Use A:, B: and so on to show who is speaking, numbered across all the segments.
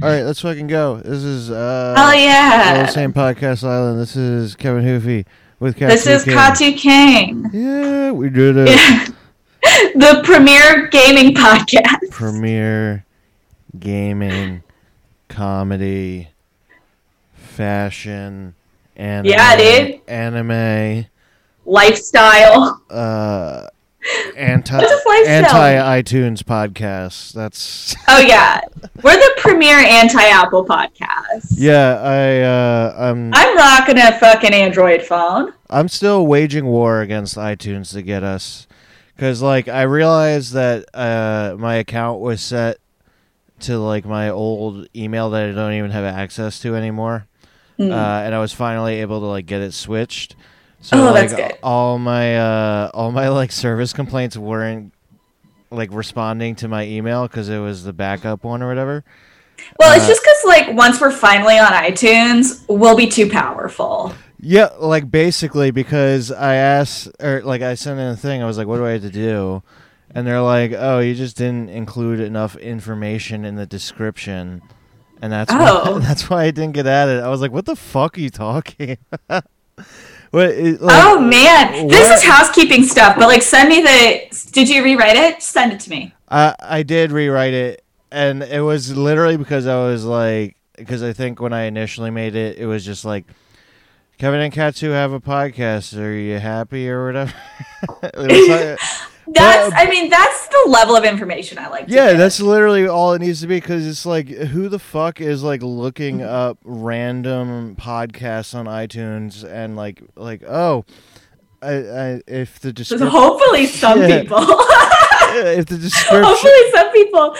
A: All right, let's fucking go. This is uh
B: Oh yeah.
A: Same Podcast Island. This is Kevin Hoofy with Kat
B: This is
A: King.
B: Katu King,
A: Yeah, we did it.
B: the premier gaming podcast.
A: Premiere gaming, comedy, fashion, anime,
B: Yeah, dude.
A: anime,
B: Lifestyle.
A: uh, anti
B: What's this lifestyle?
A: anti iTunes podcast. That's
B: Oh yeah, we're the premier anti-Apple podcast.
A: yeah. I uh, I'm
B: I'm rocking a fucking Android phone.
A: I'm still waging war against iTunes to get us, because like I realized that uh, my account was set to like my old email that I don't even have access to anymore,
B: Mm.
A: uh, and I was finally able to like get it switched. So
B: Oh,
A: like
B: that's good.
A: all my uh, all my like service complaints weren't like responding to my email because it was the backup one or whatever.
B: well, it's
A: uh,
B: just because like once we're finally on iTunes, we'll be too powerful.
A: Yeah, like basically because I asked or like I sent in a thing. I was like, "What do I have to do?" And they're like, "Oh, you just didn't include enough information in the description." And that's
B: Oh.
A: why, that's why I didn't get at it. I was like, "What the fuck are you talking?" what? It, like,
B: oh man, this is housekeeping stuff. But like, send me the. Did you rewrite it? Send it to me.
A: I I did rewrite it, and it was literally because I was like, because I think when I initially made it, it was just like, Kevin and Katsu have a podcast. Are you happy or whatever? It was like-
B: That's. I mean, that's the level of information I like. To
A: yeah,
B: get.
A: that's literally all it needs to be because it's like, who the fuck is like looking up random podcasts on iTunes and like, like, oh, I, I if the description,
B: hopefully, some
A: Yeah.
B: people.
A: if the description.
B: hopefully, some people.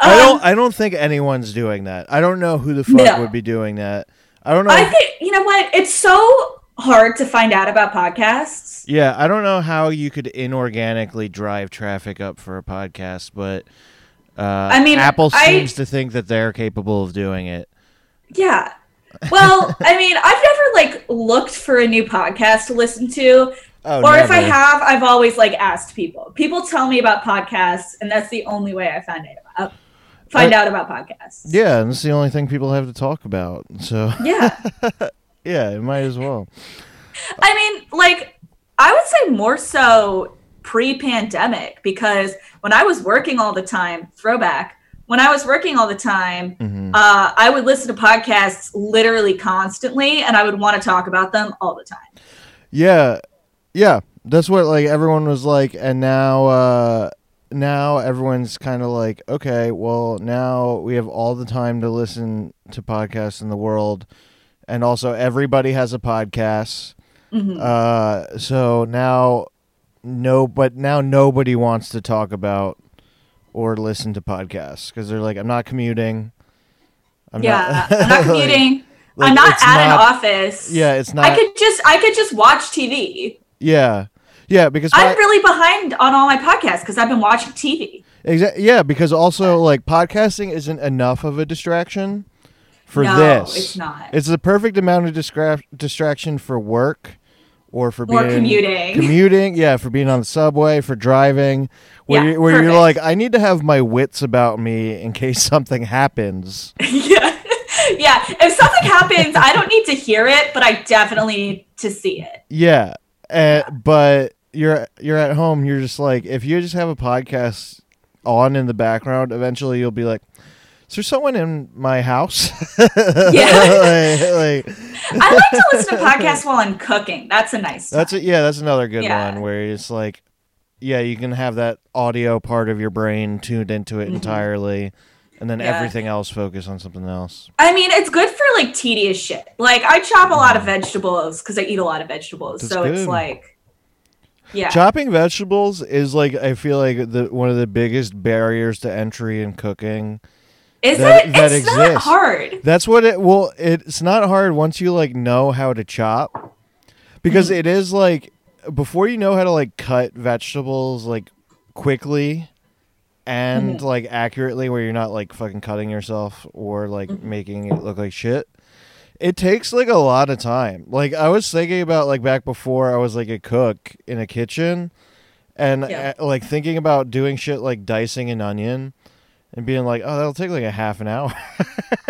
A: I
B: Um,
A: don't. I don't think anyone's doing that. I don't know who the fuck
B: No.
A: would be doing that. I don't know.
B: I think you know what? It's so hard to find out about podcasts.
A: yeah, I don't know how you could inorganically drive traffic up for a podcast, but uh, I
B: mean,
A: Apple
B: I-
A: seems to think that they're capable of doing it.
B: Yeah. Well, I mean, I've never like looked for a new podcast to listen to,
A: Oh,
B: or if I have, I've always like asked people. People tell me about podcasts, and that's the only way I find it out. Find
A: Uh,
B: out about podcasts.
A: Yeah, and it's the only thing people have to talk about. So
B: Yeah.
A: yeah, it might as well.
B: I mean, like, I would say more so pre-pandemic because when I was working all the time, throwback. When I was working all the time,
A: hmm
B: uh, I would listen to podcasts literally constantly, and I would want to talk about them all the time.
A: Yeah, yeah. That's what like everyone was like, and now uh now everyone's kind of like, okay, well now we have all the time to listen to podcasts in the world, and also everybody has a podcast.
B: Mhm.
A: Uh, so now no, but now nobody wants to talk about or listen to podcasts because they're like, I'm not commuting. I'm
B: yeah,
A: not,
B: I'm not commuting.
A: like,
B: I'm not at an office.
A: Yeah, it's not.
B: I could just I could just watch TV.
A: yeah, yeah, because
B: I'm really behind on all my podcasts because I've been watching TV.
A: Exa- yeah, because also like podcasting isn't enough of a distraction for
B: no,
A: this.
B: it's not.
A: It's the perfect amount of distra- distraction for work or for
B: More
A: being
B: commuting.
A: Commuting, yeah, for being on the subway, for driving, where,
B: Yeah,
A: you, where you're like, I need to have my wits about me in case something happens.
B: yeah, yeah. If something happens, I don't need to hear it, but I definitely need to see it.
A: Yeah, uh, but you're you're at home. You're just like, if you just have a podcast on in the background, eventually you'll be like, "Is there someone in my house?"
B: Yeah.
A: like, like-
B: I like to listen to podcasts while I'm cooking. That's a nice.
A: that's a, yeah, that's another good
B: Yeah.
A: one where it's like, yeah, you can have that audio part of your brain tuned into it
B: Mhm.
A: entirely, and then
B: Yeah.
A: everything else focus on something else.
B: I mean, it's good for like tedious shit. Like I chop a lot of vegetables because I eat a lot of vegetables,
A: That's
B: so it's like, yeah.
A: Chopping vegetables is like I feel like the one of the biggest barriers to entry in cooking.
B: Is
A: that-
B: it?
A: that
B: it's not
A: exists.
B: hard.
A: That's what it well it's not hard once you like know how to chop because
B: Mm-hmm.
A: it is like before you know how to like cut vegetables like quickly and
B: Mhm.
A: like accurately where you're not like fucking cutting yourself or like
B: Mhm.
A: making it look like shit. It takes like a lot of time. Like I was thinking about like back before I was like a cook in a kitchen and
B: Yeah.
A: uh, like thinking about doing shit like dicing an onion and being like, "Oh, that'll take like a half an hour."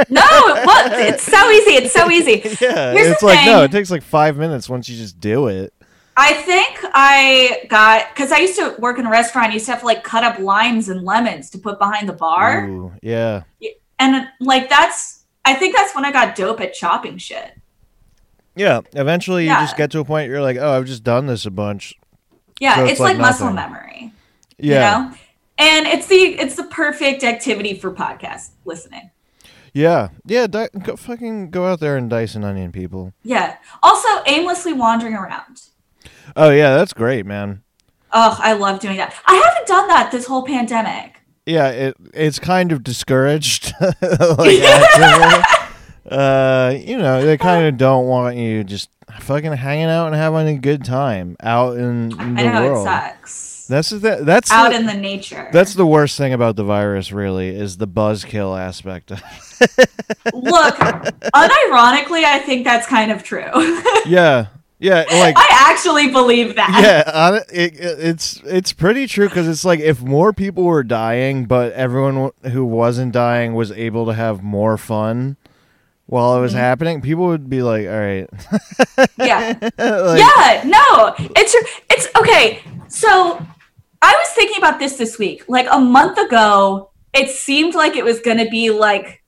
B: No, it's so easy. It's so easy.
A: yeah,
B: Here's
A: it's like no, it takes like five minutes once you just do it.
B: I think I got because I used to work in a restaurant. I used to have to like cut up limes and lemons to put behind the bar,
A: Ooh, yeah,
B: and like that's. I think that's when I got dope at chopping shit.
A: yeah. Eventually, you
B: Yeah.
A: just get to a point you're like, "Oh, I've just done this a bunch."
B: Yeah,
A: So it's
B: it's,
A: like
B: like, muscle memory.
A: Yeah,
B: You know? And it's the it's the perfect activity for podcast listening.
A: yeah, yeah. Di- go, fucking go out there and dice an onion, people.
B: Yeah. Also, aimlessly wandering around.
A: Oh yeah, that's great, man.
B: Oh, I love doing that. I haven't done that this whole pandemic.
A: Yeah, it it's kind of discouraged. like, uh, you know, they kind of don't want you just fucking hanging out and having a good time out in, in the
B: I know
A: world.
B: it sucks.
A: That's the that's
B: Out
A: the,
B: in the nature.
A: that's the worst thing about the virus. Really, is the buzzkill aspect.
B: Look, unironically, I think that's kind of true.
A: yeah, yeah, like
B: I actually believe that.
A: yeah, it, it, it's it's pretty true because it's like if more people were dying, but everyone who wasn't dying was able to have more fun while it was
B: Mhm.
A: happening, people would be like, "All right,
B: Yeah.
A: Like,
B: yeah, no, it's it's okay. So I was thinking about this this week. Like a month ago, it seemed like it was going to be like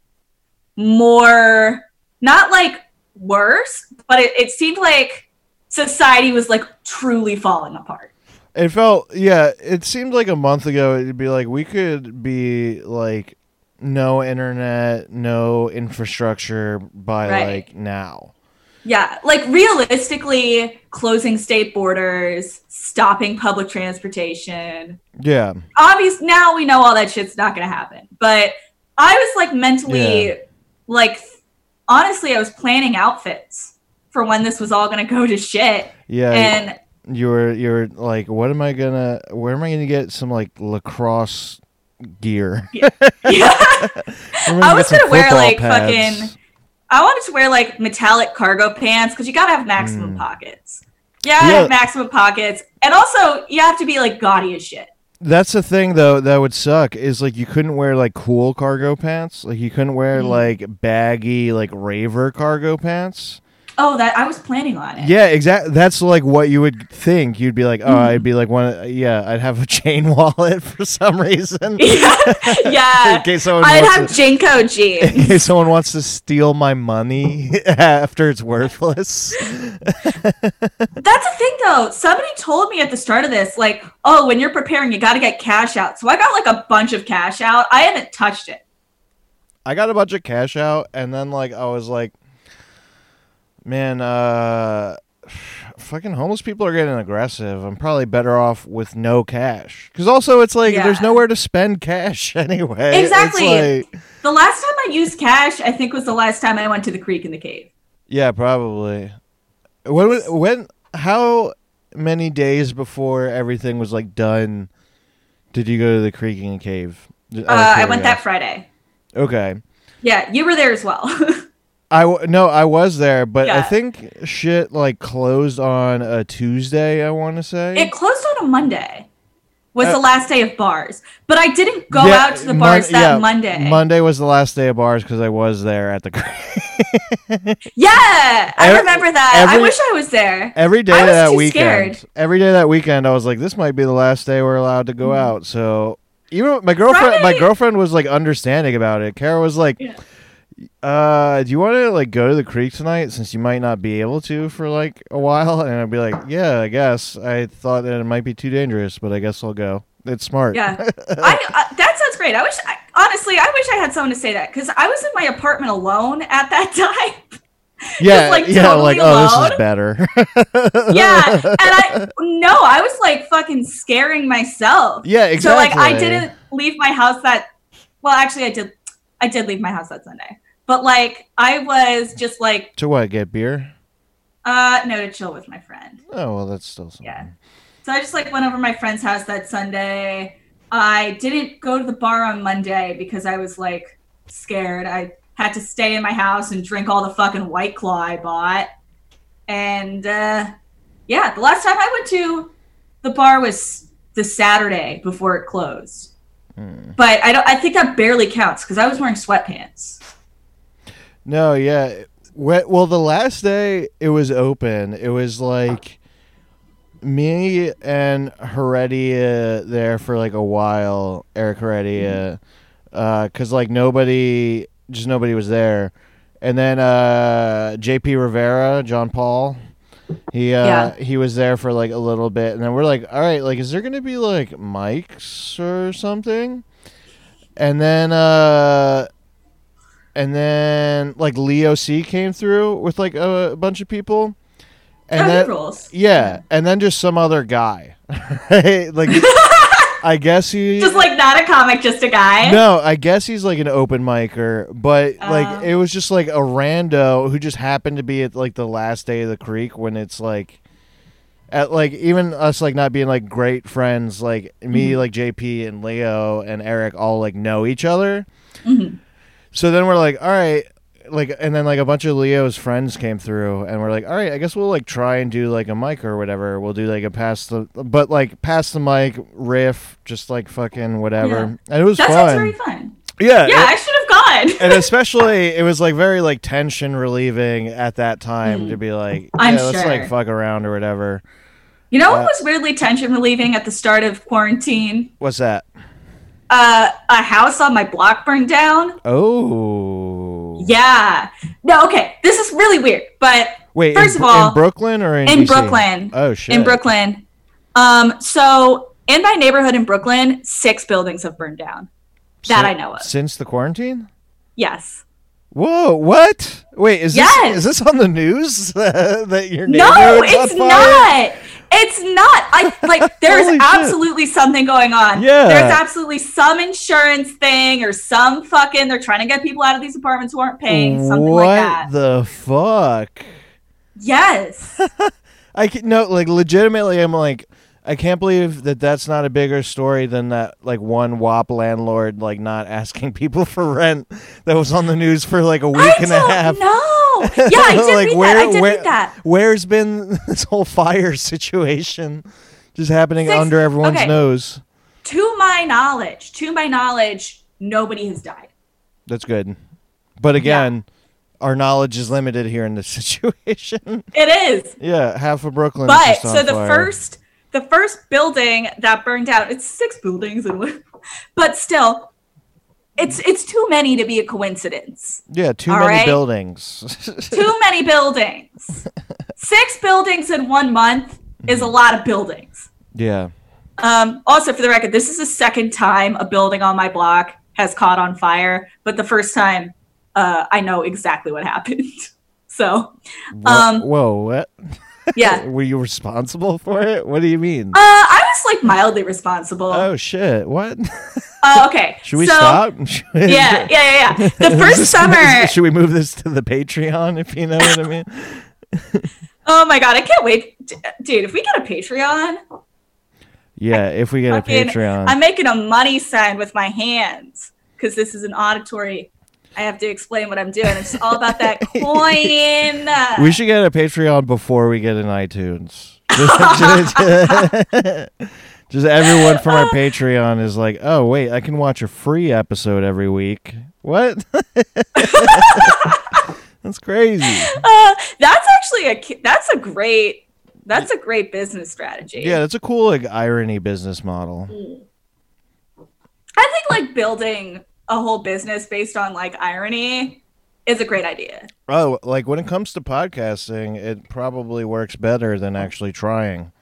B: more, not like worse, but it, it seemed like society was like truly falling apart.
A: It felt, yeah. It seemed like a month ago. It'd be like we could be like no internet, no infrastructure by
B: Right.
A: like now.
B: Yeah, like realistically, closing state borders, stopping public transportation.
A: Yeah,
B: Obvious now we know all that shit's not gonna happen. But I was like mentally like honestly, I was planning outfits for when this was all gonna go to shit.
A: yeah.
B: And
A: you were you were like, what am I gonna? Where am I gonna get some like lacrosse gear?
B: yeah.
A: Am
B: I was gonna wear, like,
A: pads?
B: fucking- I wanted to wear like metallic cargo pants because you gotta have maximum
A: Mm.
B: pockets. Yeah,
A: Yeah.
B: have maximum pockets. And also you have to be like gaudy as shit.
A: That's the thing though that would suck is like you couldn't wear like cool cargo pants. Like you couldn't wear
B: Mm.
A: like baggy like raver cargo pants.
B: Oh, that I was planning on it.
A: Yeah, exactly. That's like what you would think. You'd be like, oh,
B: Mm.
A: I'd be like one. Yeah, I'd have a chain wallet for some reason.
B: yeah.
A: in case someone
B: I'd have
A: to,
B: JNCO
A: in
B: jeans.
A: case someone wants to steal my money after it's worthless.
B: That's the thing though. Somebody told me at the start of this, like, oh, when you're preparing, you gotta get cash out. So I got like a bunch of cash out. I haven't touched it.
A: I got a bunch of cash out, and then like I was like, man, uh, fucking homeless people are getting aggressive. I'm probably better off with no cash. Because also, it's like there's nowhere to spend cash anyway.
B: Exactly.
A: like-
B: The last time I used cash, I think was the last time I went to the Creek and the Cave.
A: yeah, probably. When when how many days before everything was like done did you go to the Creek and Cave? Out of
B: Uh, I went that. Friday.
A: Okay.
B: Yeah, you were there as well.
A: I w- no, I was there, but I think shit like closed on a Tuesday. I want to say
B: it closed on a Monday. Was
A: Uh,
B: the last day of bars, but I didn't go
A: Yeah,
B: out to the
A: Mon-
B: bars that
A: yeah,
B: Monday.
A: Monday was the last day of bars because I was there at the.
B: yeah, I
A: Every-
B: remember that. I wish I was there.
A: every day that weekend.
B: scared.
A: Every day that weekend, I was like, "This might be the last day we're allowed to go
B: Mhm.
A: out." So even my girlfriend, my girlfriend was like understanding about it. Kara was like.
B: Yeah.
A: Uh, do you want to like go to the creek tonight since you might not be able to for like a while? And I'd be like, yeah, I guess. I thought that it might be too dangerous, but I guess I'll go. It's smart.
B: Yeah, I, I, that sounds great. I wish, I, honestly, I wish I had someone to say that because I was in my apartment alone at that time.
A: yeah,
B: like,
A: yeah.
B: totally
A: like, oh, this
B: alone.
A: is better.
B: yeah, and I no, I was like fucking scaring myself.
A: yeah, exactly.
B: So like, I didn't leave my house that. Well, actually, I did. I did leave my house that Sunday, but like, I was just like,
A: To what? Get beer?
B: uh, no, to chill with my friend.
A: Oh well, that's still something.
B: Yeah. So I just like went over to my friend's house that Sunday. I didn't go to the bar on Monday because I was like scared. I had to stay in my house and drink all the fucking white claw I bought. And uh yeah, the last time I went to the bar was the Saturday before it closed.
A: Hmm.
B: But I don't. I think that barely counts because I was wearing sweatpants.
A: No, yeah. Well, the last day it was open, it was like me and Heredia there for like a while. Eric Heredia, because like nobody, just nobody was there. And then uh, JP Rivera, John Paul, he uh,
B: Yeah.
A: he was there for like a little bit, and then we're like, all right, like, is there gonna be like mics or something? And then uh and then like Leo C came through with like a, bunch of people. And
B: oh,
A: then
B: rules.
A: yeah, and then just some other guy. right? Like I guess he
B: Just like not a comic, just a guy.
A: No, I guess he's like an open micer, but like
B: Oh.
A: it was just like a rando who just happened to be at like the last day of the creek when it's like at like even us like not being like great friends, like me,
B: Mhm.
A: like JP and Leo and Eric all like know each other.
B: Mhm.
A: So then we're like, all right, like, and then like a bunch of Leo's friends came through, and we're like, all right, I guess we'll like try and do like a mic or whatever. We'll do like a pass the, but like pass the mic riff, just like fucking whatever,
B: Yeah.
A: and it was
B: That
A: fun.
B: sounds very fun.
A: yeah,
B: Yeah,
A: it-
B: I should have gone.
A: and especially it was like very like tension relieving at that time
B: Mm.
A: to be like, yeah, let's
B: sure.
A: like fuck around or whatever.
B: You know what
A: Uh,
B: was weirdly tension relieving at the start of quarantine?
A: What's that?
B: Uh, a house on my block burned down.
A: Oh,
B: Yeah. No, okay. This is really weird, but
A: Wait,
B: First
A: in,
B: of all,
A: in Brooklyn or in
B: in
A: DC?
B: Brooklyn,
A: Oh shit.
B: in Brooklyn. Um, so in my neighborhood in Brooklyn, six buildings have burned down. That
A: Si-
B: I know of.
A: Since the quarantine.
B: Yes.
A: Whoa! What? Wait, is
B: Yes.
A: this is this on the news that your
B: neighborhood?
A: No,
B: it's not. It's not. I like there's
A: Holy shit.
B: absolutely something going on.
A: Yeah.
B: There's absolutely some insurance thing or some fucking they're trying to get people out of these apartments who aren't paying, something
A: what
B: like that.
A: What the fuck?
B: yes.
A: I can no like legitimately. I'm like. I can't believe that that's not a bigger story than that like one WAP landlord like not asking people for rent that was on the news for like a week
B: I
A: and a half.
B: know. Oh, yeah, I did
A: Like,
B: read
A: where-
B: that. I did
A: where-
B: read that.
A: Where's been this whole fire situation just happening
B: Six-
A: under everyone's
B: okay.
A: nose?
B: To my knowledge, to my knowledge, nobody has died.
A: That's good. But again, our knowledge is limited here in this situation.
B: It is.
A: yeah, half of Brooklyn.
B: But so the first the first building that burned down, it's six buildings and but still it's it's too many to be a coincidence.
A: yeah, too many
B: right.
A: buildings.
B: Too many buildings. Six buildings in one month is a lot of buildings.
A: yeah,
B: Um, also, for the record, this is the second time a building on my block has caught on fire, but the first time uh, I know exactly what happened. so, Um,
A: whoa, what?
B: Yeah.
A: Were you responsible for it? What do you mean?
B: Uh, I was like mildly responsible.
A: oh shit! What?
B: Uh, okay.
A: Should we
B: so,
A: stop?
B: Yeah, yeah, yeah, yeah. The first
A: this-
B: summer.
A: should we move this to the Patreon? If you know what I mean.
B: Oh my god, I can't wait, D- dude. If we get a Patreon,
A: Yeah, if we get a Patreon.
B: I'm making a money sign with my hands because this is an auditory. I have to explain what I'm doing. It's all about that coin.
A: We should get a Patreon before we get an iTunes. Just, everyone from our Patreon is like, oh wait, I can watch a free episode every week. What? That's crazy.
B: Uh, that's actually a that's a great that's a great business strategy.
A: Yeah, that's a cool like irony business model.
B: I think like building a whole business based on like irony is a great idea.
A: Oh, like when it comes to podcasting, it probably works better than actually trying.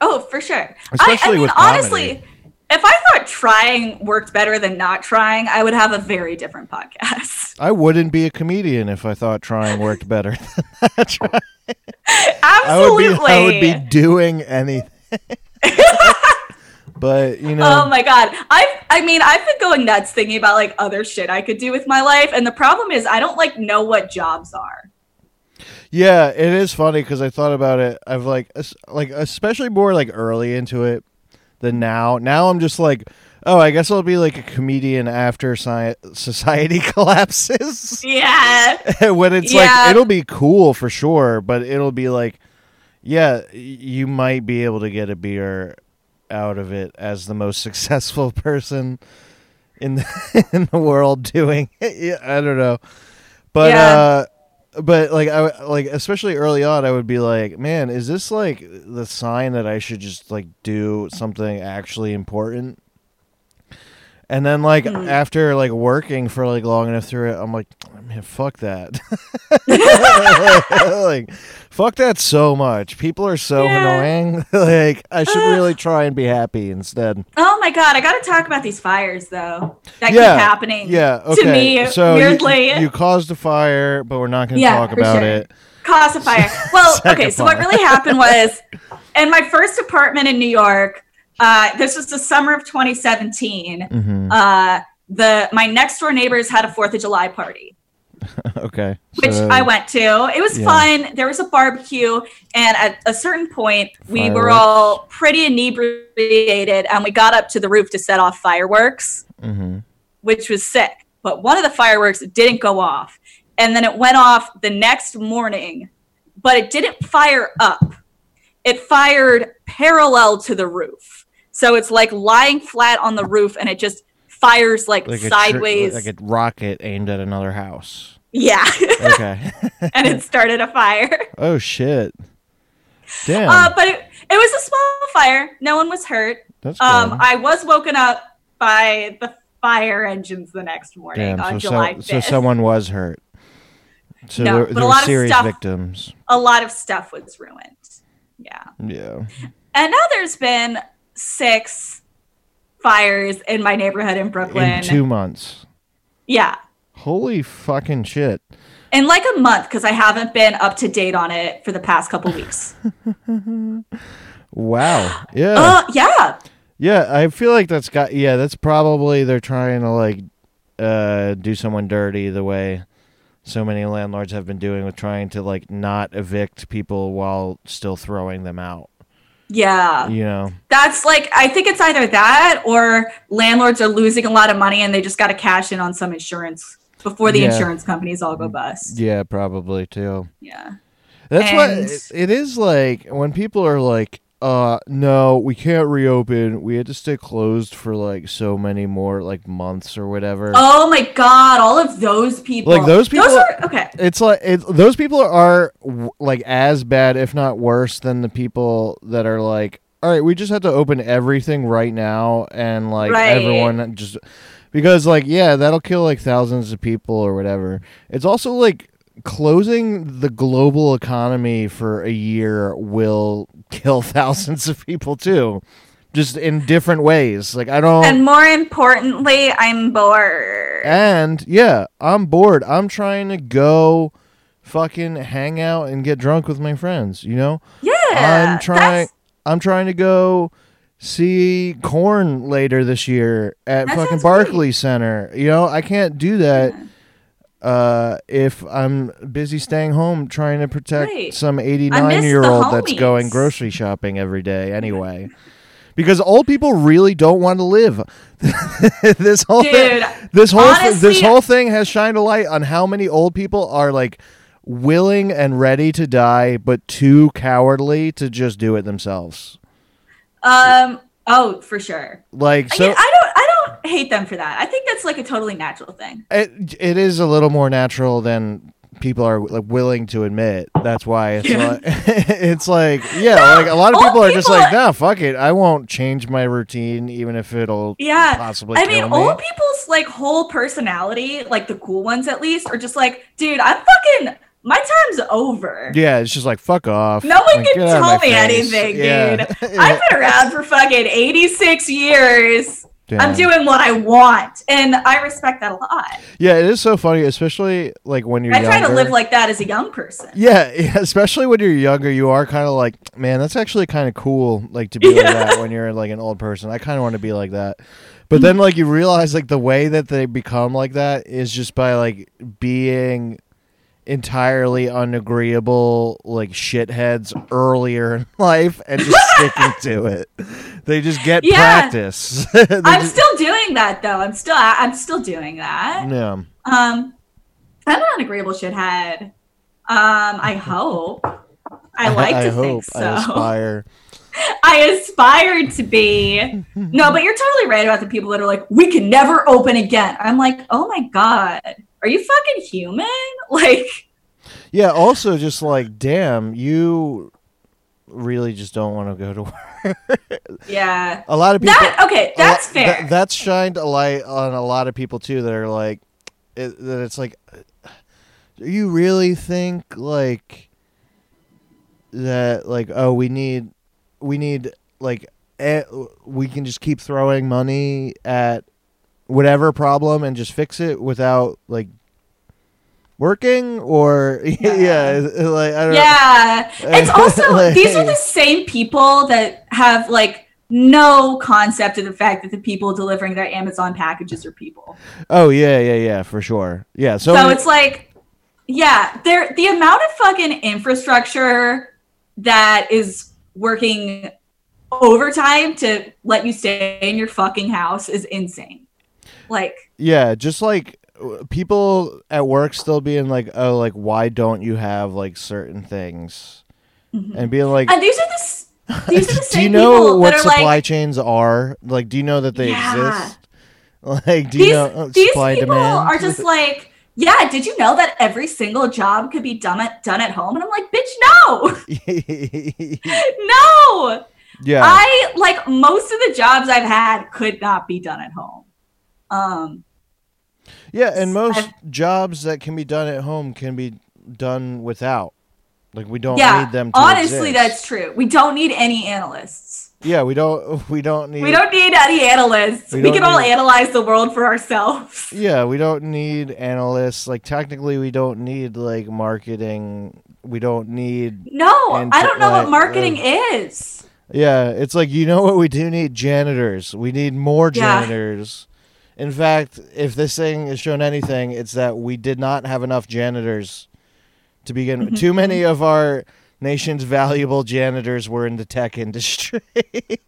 B: Oh, for sure. I, I
A: Especially
B: mean,
A: with
B: honestly,
A: comedy.
B: if I thought trying worked better than not trying, I would have a very different podcast.
A: I wouldn't be a comedian if I thought trying worked better than not trying. I would
B: Absolutely.
A: be I would be doing anything. but you know
B: Oh my god. I've I mean, I've been going nuts thinking about like other shit I could do with my life, and the problem is I don't like know what jobs are.
A: Yeah, it is funny because I thought about it. I've like, like especially more like early into it than now. Now I'm just like, oh, I guess I'll be like a comedian after sci- society collapses.
B: Yeah.
A: when it's
B: Yeah.
A: like, it'll be cool for sure, but it'll be like, yeah, you might be able to get a beer out of it as the most successful person in the, in the world doing. yeah, I don't know, but
B: Yeah.
A: uh, but like I like especially early on, I would be like, man, is this like the sign that I should just like do something actually important? And then like
B: Hmm.
A: after like working for like long enough through it, I'm like, man, fuck that. like, fuck that so much. People are so
B: Yeah.
A: annoying. like, I should really try and be happy instead.
B: Oh my god, I gotta talk about these fires though that
A: Yeah,
B: keep happening.
A: Yeah. Okay.
B: To me,
A: so
B: weirdly,
A: you, caused a fire, but we're not going to
B: Yeah,
A: talk about
B: sure.
A: it.
B: cause a fire. Well, okay, so what really happened was in my first apartment in New York, uh, this was the summer of 2017.
A: hmm
B: Uh, the my next door neighbors had a Fourth of July party,
A: okay.
B: which
A: so-
B: I went to. It was
A: yeah.
B: fun. There was a barbecue, and at a certain point, we were all pretty inebriated, and we got up to the roof to set off fireworks.
A: mm-hmm.
B: which was sick. But one of the fireworks didn't go off. And then it went off the next morning, but it didn't fire up. It fired parallel to the roof. So it's like lying flat on the roof and it just fires like,
A: Like a tr-
B: sideways.
A: like a rocket aimed at another house.
B: yeah.
A: Okay.
B: and it started a fire.
A: oh shit. Damn.
B: Uh, but it, it was a small fire. No one was hurt.
A: That's good.
B: Um, I was woken up by the fire engines the next morning
A: Damn.
B: on
A: So,
B: July
A: so,
B: 5th.
A: so someone was hurt. So
B: No,
A: there,
B: but a lot of
A: serious
B: stuff-
A: victims.
B: a lot of stuff was ruined. Yeah.
A: Yeah.
B: And now there's been six fires in my neighborhood in Brooklyn.
A: In two months.
B: yeah.
A: Holy fucking shit.
B: In like a month, because I haven't been up to date on it for the past couple weeks.
A: Wow. Yeah.
B: Uh, yeah.
A: Yeah, I feel like that's got yeah, that's probably they're trying to like uh do someone dirty the way so many landlords have been doing with trying to like not evict people while still throwing them out.
B: Yeah.
A: Know.
B: That's like, I think it's either that or landlords are losing a lot of money and they just got to cash in on some insurance before the
A: Yeah.
B: insurance companies all go mm, bust.
A: Yeah, probably too.
B: Yeah.
A: That's what
B: And-
A: it, it is like when people are like uh no, we can't reopen. We had to stay closed for like so many more like months or whatever.
B: Oh my God. All of those people.
A: Like, those people-
B: Those are, okay.
A: It's like it, those people are like as bad, if not worse, than the people that are like, all right, we just have to open everything right now, and like
B: Right.
A: everyone just because like yeah, that'll kill like thousands of people or whatever. It's also like closing the global economy for a year will kill thousands of people too, just in different ways. Like I don't.
B: And more importantly, I'm bored.
A: And yeah, I'm bored. I'm trying to go fucking hang out and get drunk with my friends, you know?
B: Yeah.
A: I'm trying I'm trying to go see Korn later this year at fucking
B: sounds
A: Barclays Center. You know, I can't do that uh if I'm busy staying home trying to protect
B: Right.
A: some 89 year old that's going grocery shopping every day anyway. Because old people really don't want to live. this whole thing, this whole thi- this whole thing has shined a light on how many old people are like willing and ready to die but too cowardly to just do it themselves.
B: um, oh, for sure.
A: Like so
B: I I don't hate them for that. I think that's like a totally natural thing.
A: it, it is a little more natural than people are like, willing to admit. That's why it's
B: Yeah.
A: like it's like yeah, like a lot of people are just like, "Nah, fuck it. I won't change my routine even if it'll
B: Yeah.
A: possibly
B: I mean,
A: me."
B: old people's like whole personality, like the cool ones at least, are just like, dude, I'm fucking, my time's over.
A: yeah, it's just like fuck off.
B: No one
A: Like,
B: can
A: get out of
B: tell me
A: face.
B: anything,
A: Yeah.
B: dude. I've been around for fucking 86 years. I'm doing what I want. And I respect that a lot.
A: Yeah, it is so funny, especially like when you're
B: I try
A: younger.
B: to live like that as a young person.
A: yeah, yeah, especially when you're younger, you are kind of like, man, that's actually kind of cool, like to be like that when you're like an old person. I kind of want to be like that, but mm-hmm. then like you realize like the way that they become like that is just by like being entirely unagreeable like shitheads earlier in life and just sticking to it. They just get
B: Yeah.
A: practice.
B: I'm
A: just-
B: still doing that though. I'm still I'm still doing that.
A: yeah.
B: Um I'm an agreeable shithead. Um I hope. I like
A: I
B: to think so.
A: I aspire.
B: I aspired to be. No, but you're totally right about the people that are like, we can never open again. I'm like, oh my god, are you fucking human? Like,
A: Yeah. Also, just like, damn, you really just don't want to go to work.
B: yeah,
A: a lot of people.
B: that okay, that's
A: lot-
B: fair.
A: th- that's shined a light on a lot of people too. That are like, it, that it's like, do you really think like that? Like, oh, we need, we need like, eh, we can just keep throwing money at whatever problem and just fix it without like working or yeah, like I don't know.
B: yeah, it's also
A: Like-
B: these are the same people that have like no concept of the fact that the people delivering their Amazon packages are people.
A: Oh yeah, yeah, yeah, for sure. Yeah, so,
B: So, it's like, yeah, there the amount of fucking infrastructure that is working overtime to let you stay in your fucking house is insane. Like,
A: Yeah, just like people at work still being like, "Oh, like why don't you have like certain things?" And being like,
B: and these are the s- these are the
A: "Do you know what supply
B: like,
A: chains are? Like, do you know that they
B: Yeah.
A: exist? Like, do you know uh,
B: these
A: supply
B: people
A: demand?"
B: are just like, yeah, did you know that every single job could be done at done at home? And I'm like, bitch, no, no.
A: yeah,
B: I like most of the jobs I've had could not be done at home. Um,
A: yeah, and most
B: I've-
A: jobs that can be done at home can be done without. Like, we don't
B: yeah,
A: need them. To
B: honestly,
A: exist.
B: that's true. We don't need any analysts.
A: yeah. We don't. We don't need.
B: We don't need any analysts.
A: We
B: We, can all analyze the world for ourselves.
A: Yeah, we don't need analysts. Like technically, we don't need like marketing. We don't need.
B: No, I don't know
A: like,
B: what marketing is.
A: Yeah, it's like you know what we do need janitors. We need more
B: Yeah.
A: In fact, if this thing has shown anything, it's that we did not have enough janitors to begin
B: Mm-hmm.
A: with. Too many of our nation's valuable janitors were in the tech industry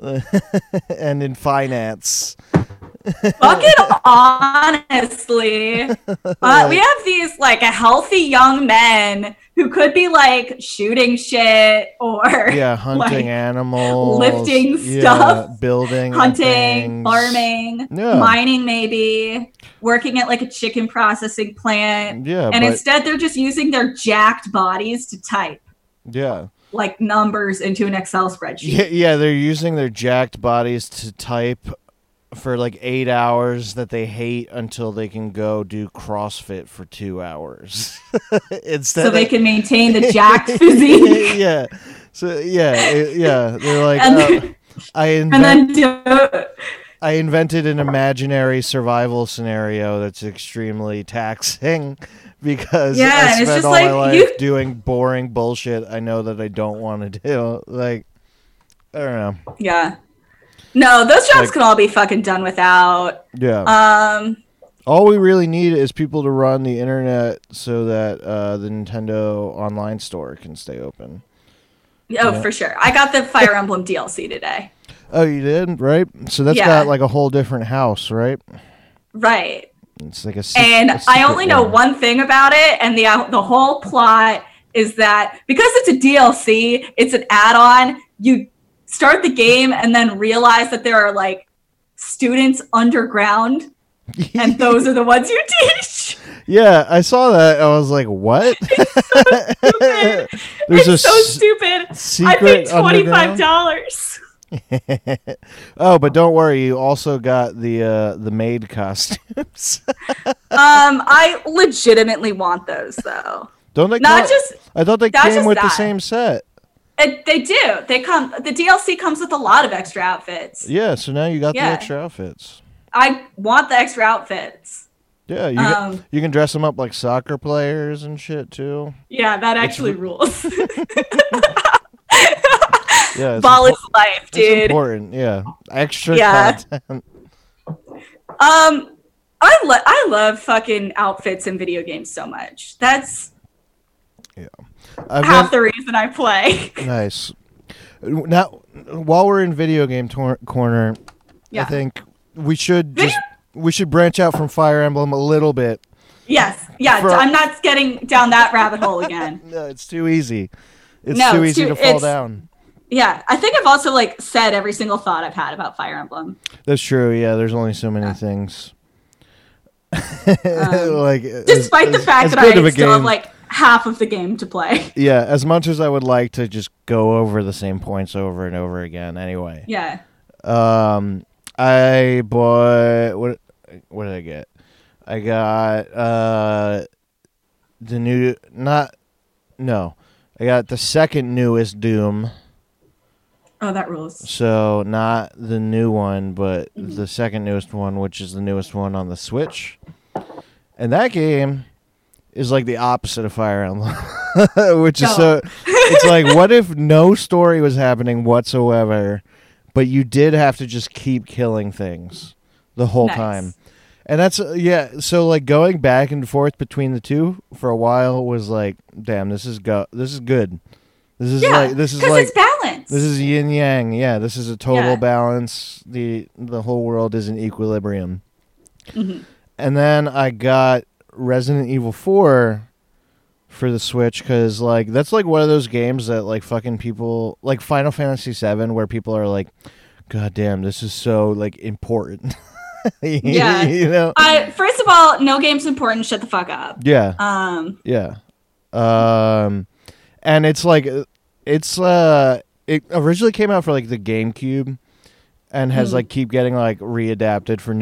A: and in finance.
B: Fucking honestly, uh, we have these like healthy young men who could be like shooting shit or
A: Yeah, hunting
B: like,
A: animals,
B: lifting stuff, yeah,
A: building,
B: hunting,
A: things.
B: farming,
A: Yeah.
B: mining, maybe working at like a chicken processing plant.
A: Yeah,
B: and
A: but
B: instead, they're just using their jacked bodies to type
A: yeah,
B: like numbers into an Excel spreadsheet.
A: yeah, yeah. They're using their jacked bodies to type for like eight hours that they hate until they can go do CrossFit for two hours instead.
B: so they can maintain the jacked physique.
A: yeah. So yeah, yeah. They're like, "Oh, I
B: And then do,
A: I invented an imaginary survival scenario that's extremely taxing because
B: Yeah,
A: I
B: and it's
A: spent
B: just
A: all
B: like,
A: my life
B: you-
A: doing boring bullshit I know that I don't want to do. Like, I don't know.
B: yeah. No, those jobs
A: Like-
B: can all be fucking done without.
A: Yeah.
B: Um,
A: all we really need is people to run the internet so that uh, the Nintendo online store can stay open.
B: oh,
A: Yeah.
B: for sure. I got the Fire Emblem DLC today.
A: Oh, you did, right? So that's
B: Yeah.
A: got like a whole different house, right?
B: Right.
A: It's like a
B: And
A: a
B: I only know one thing about it, and the the whole plot is that because it's a DLC, it's an add-on. You start the game and then realize that there are like students underground, and those are the ones you teach.
A: Yeah, I saw that. I was like, "What?" It's so There's
B: it's so stupid. I paid twenty five dollars.
A: oh, but don't worry. You also got the uh, the maid costumes.
B: Um, I legitimately want those though.
A: don't they?
B: Not
A: come-
B: just
A: I thought they came with the same set.
B: It, they do. They come. The DLC comes with a lot of extra outfits.
A: Yeah, so now you got
B: Yeah.
A: the extra outfits.
B: I want the extra outfits.
A: Yeah, you can,
B: Um,
A: you can dress them up like soccer players and shit too.
B: Yeah, that actually rules.
A: Yeah, it's
B: Ball is life, dude.
A: it's important. Yeah, extra
B: Yeah.
A: content.
B: Um, I lo- I love fucking outfits in video games so much. That's
A: I've
B: half
A: been-
B: the reason I play.
A: nice. Now, while we're in video game tor- corner,
B: Yeah.
A: I think we should just we should branch out from Fire Emblem a little bit.
B: yes, yeah.
A: For-
B: I'm not getting down that rabbit hole again.
A: No, it's too easy. It's
B: No,
A: too
B: it's
A: easy
B: too-
A: to fall down.
B: yeah, I think I've also like said every single thought I've had about Fire Emblem.
A: That's true. Yeah, there's only so many things. Um, like,
B: Despite the fact that I still have like half of the game to play.
A: Yeah, as much as I would like to just go over the same points over and over again. Anyway.
B: Yeah.
A: Um, I bought what? What did I get? I got uh the new not no. I got the second newest Doom.
B: Oh, that rules.
A: So not the new one, but the second newest one, which is the newest one on the Switch. And that game is like the opposite of Fire Emblem, which is so. It's like, what if no story was happening whatsoever, but you did have to just keep killing things the whole
B: Nice.
A: time, and that's yeah. So like going back and forth between the two for a while was like, damn, this is go, this is good. This is
B: Yeah,
A: like this is like
B: balance.
A: this is yin yang. Yeah, this is a total
B: Yeah.
A: balance. The the whole world is in equilibrium.
B: Mhm.
A: And then I got Resident Evil 4 for the Switch cuz like that's like one of those games that like fucking people like Final Fantasy 7 where people are like god damn, this is so like important.
B: Yeah.
A: you know.
B: I first of all, no game's important. Shut the fuck up.
A: Yeah.
B: Um,
A: Yeah. Um and it's like it's uh it originally came out for like the GameCube and has
B: Mhm.
A: like keep getting like readapted for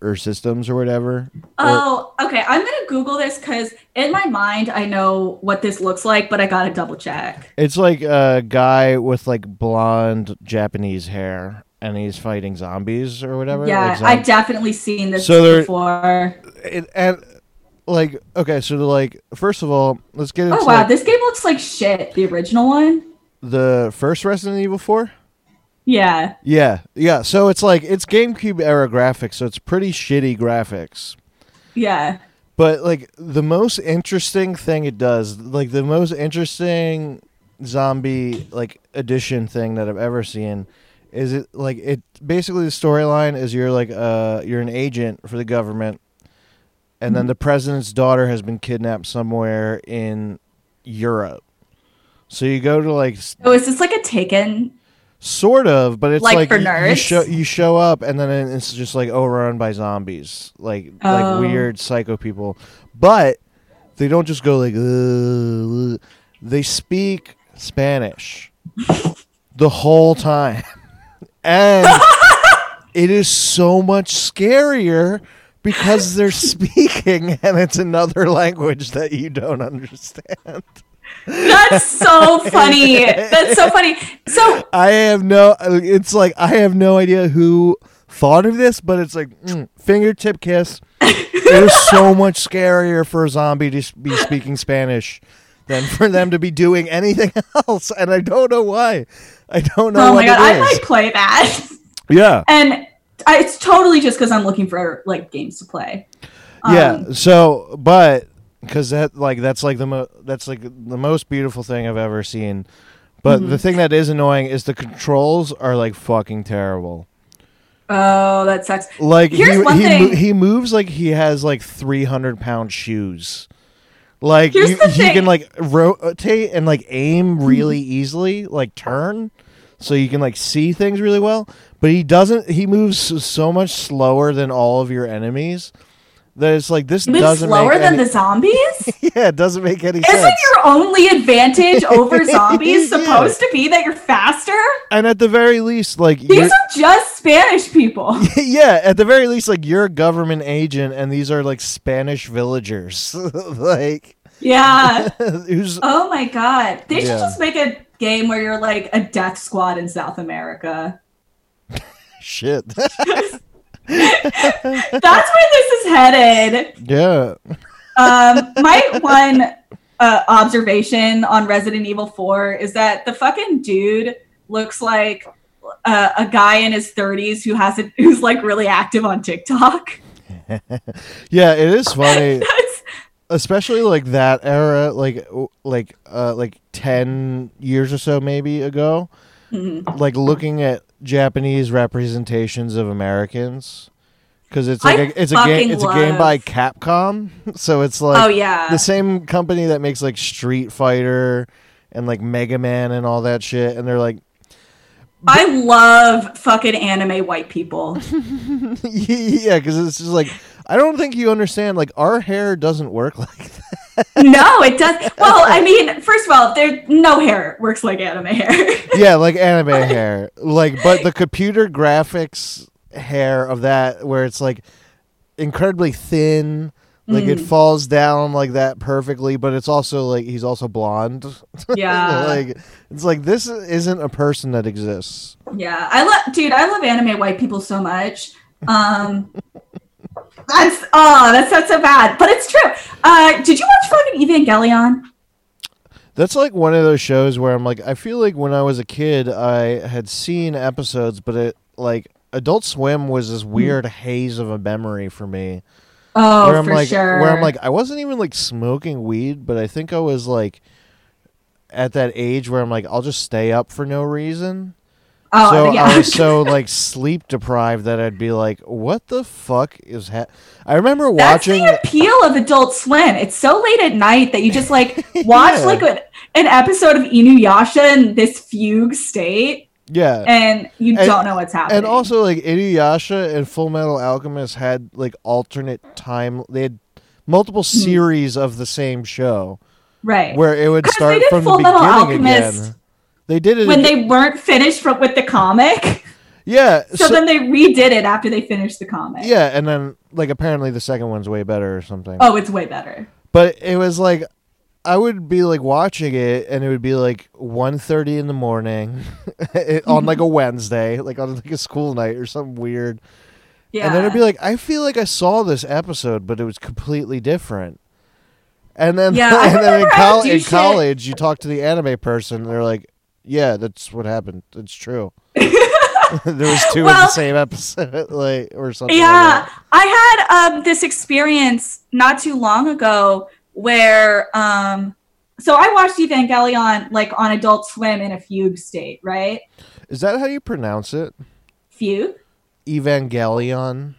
A: newer systems or whatever. Or-
B: oh, okay. I'm gonna Google this because in my mind I know what this looks like, but I gotta double check.
A: it's like a guy with like blonde Japanese hair and he's fighting zombies or whatever.
B: Yeah,
A: like
B: I've definitely seen this
A: So
B: before.
A: it, and like okay, so like first of all, let's get oh, into
B: Oh wow,
A: like,
B: this game looks like shit. The original one.
A: the first Resident Evil 4.
B: Yeah.
A: Yeah, yeah. So it's like it's GameCube era graphics, so it's pretty shitty graphics.
B: Yeah.
A: But like the most interesting thing it does, like the most interesting zombie like addition thing that I've ever seen, is it like it basically the storyline is you're like uh you're an agent for the government, and then the president's daughter has been kidnapped somewhere in Europe. So you go to like
B: Oh, is this like a Taken?
A: Sort of, but it's
B: Like
A: like,
B: for
A: you- you, show you show up and then it's just like overrun by zombies, like like
B: Oh.
A: weird psycho people. But they don't just go like "Ugh." they speak Spanish the whole time. And it is so much scarier because they're speaking and it's another language that you don't understand.
B: That's so funny. That's so funny. So
A: I have no. It's like I have no idea who thought of this, but it's like mm, fingertip kiss. it is so much scarier for a zombie to be speaking Spanish than for them to be doing anything else, and I don't know why. I don't know
B: oh my god, I might play that.
A: yeah,
B: And I, it's totally just because I'm looking for like games to play.
A: yeah.
B: Um,
A: So, but because that like that's like the mo- that's like the most beautiful thing I've ever seen. But
B: Mm-hmm.
A: the thing that is annoying is the controls are like fucking terrible.
B: Oh, that sucks.
A: Like
B: Here's
A: he
B: one
A: he, mo- he moves like he has like three hundred pound shoes. Like you, he
B: thing-
A: can like rotate and like aim really easily, like turn, so you can like see things really well. But he doesn't. He moves so much slower than all of your enemies that it's like this
B: move
A: doesn't
B: slower
A: make
B: than
A: any,
B: the zombies?
A: yeah, it doesn't make any sense.
B: Isn't your only advantage over zombies
A: Yeah.
B: supposed to be that you're faster?
A: and at the very least, like
B: These are just Spanish people.
A: yeah, at the very least, like you're a government agent, and these are like Spanish villagers, like
B: Yeah.
A: who's
B: Oh my god. They should
A: Yeah.
B: just make a game where you're like a death squad in South America.
A: shit.
B: That's where this is headed.
A: yeah,
B: Um, my one uh, observation on Resident Evil 4 is that the fucking dude looks like uh, a guy in his 30s who has a, who's like really active on TikTok.
A: yeah. It is funny, especially like that era, like like uh like ten years or so maybe ago.
B: Mhm.
A: Like looking at Japanese representations of Americans, because it's like
B: I
A: a, it's a game it's a game by Capcom, so it's like
B: oh yeah.
A: the same company that makes like Street Fighter and like Mega Man and all that shit, and they're like,
B: I love fucking anime white people.
A: yeah, because it's just like I don't think you understand. Like our hair doesn't work like that.
B: no, it does. Well, I mean, first of all, there no hair works like anime hair.
A: yeah, like anime hair. Like, but the computer graphics hair of that, where it's like incredibly thin, like it
B: Mm.
A: falls down like that perfectly, but it's also like he's also blonde.
B: Yeah.
A: like it's like this isn't a person that exists.
B: Yeah, I love, dude. I love anime white people so much. Um, that's oh, that's not so bad, but it's true. Uh, did you watch fucking Evangelion?
A: That's like one of those shows where I'm like, I feel like when I was a kid, I had seen episodes, but it like Adult Swim was this weird haze of a memory for me.
B: Oh,
A: where I'm
B: for
A: like,
B: sure.
A: where I'm like, I wasn't even like smoking weed, but I think I was like at that age where I'm like, I'll just stay up for no reason.
B: oh
A: so
B: yeah,
A: I was so like sleep deprived that I'd be like, what the fuck is ha-? I remember
B: That's
A: watching.
B: the appeal of Adult Swim. It's so late at night that you just like watch
A: Yeah.
B: like an episode of Inuyasha in this fugue state,
A: yeah,
B: and you
A: And-
B: don't know what's happening.
A: And also, like Inuyasha and Full Metal Alchemist had like alternate time. They had multiple
B: Hmm.
A: series of the same show
B: right
A: where it would start from the
B: Metal
A: beginning
B: Alchemist
A: again. They did it
B: when
A: again-
B: they weren't finished from, with the comic,
A: yeah.
B: so,
A: So,
B: then they redid it after they finished the comic.
A: yeah, and then like apparently the second one's way better or something.
B: Oh, it's way better.
A: But it was like I would be like watching it and it would be like 1.30 in the morning on like a Wednesday, like on like a school night or something weird.
B: Yeah.
A: And then it'd be like, I feel like I saw this episode, but it was completely different. And then,
B: Yeah,
A: and then in, col- in college, you talk to the anime person, and they're like, "Yeah, that's what happened. It's true." there was two in the same episode, like or something. like
B: yeah,
A: that.
B: I had um, this experience not too long ago where um, so I watched Evangelion like on Adult Swim in a fugue state, right?
A: Is that how you pronounce it?
B: Fugue.
A: Evangelion.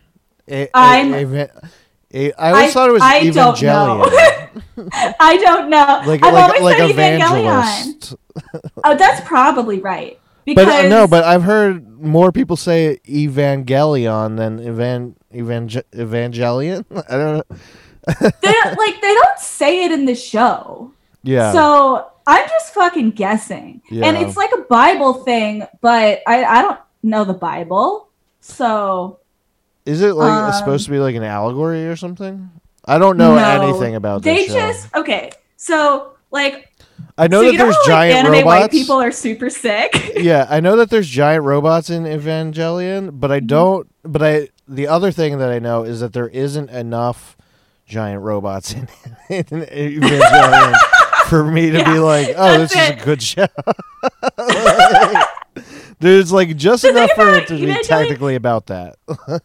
A: A- a-
B: I'm-
A: eva- a- I always
B: I-
A: thought it was
B: I don't.
A: Evangelion,
B: I don't know.
A: like
B: I've
A: like
B: always
A: like
B: said
A: evangelist.
B: Oh, that's probably right.
A: But
B: Because
A: uh, no, but I've heard more people say Evangelion than evan evangel- Evangelion. I don't know.
B: They don't, like they don't say it in the show.
A: Yeah.
B: So I'm just fucking guessing. And it's like a Bible thing, but I, I don't know the Bible. So
A: Is it like
B: um,
A: supposed to be like an allegory or something? I don't know
B: No.
A: anything about
B: they
A: this show.
B: They just okay. So like
A: I know
B: so
A: that
B: know
A: there's
B: like,
A: giant
B: anime
A: robots.
B: white people are super sick.
A: yeah, I know that there's giant robots in Evangelion, but
B: Mm-hmm.
A: I don't. But I the other thing that I know is that there isn't enough giant robots in, in Evangelion for me to be like, oh, this
B: that's
A: is a good show. There's like just
B: The
A: enough for it to be technically about that.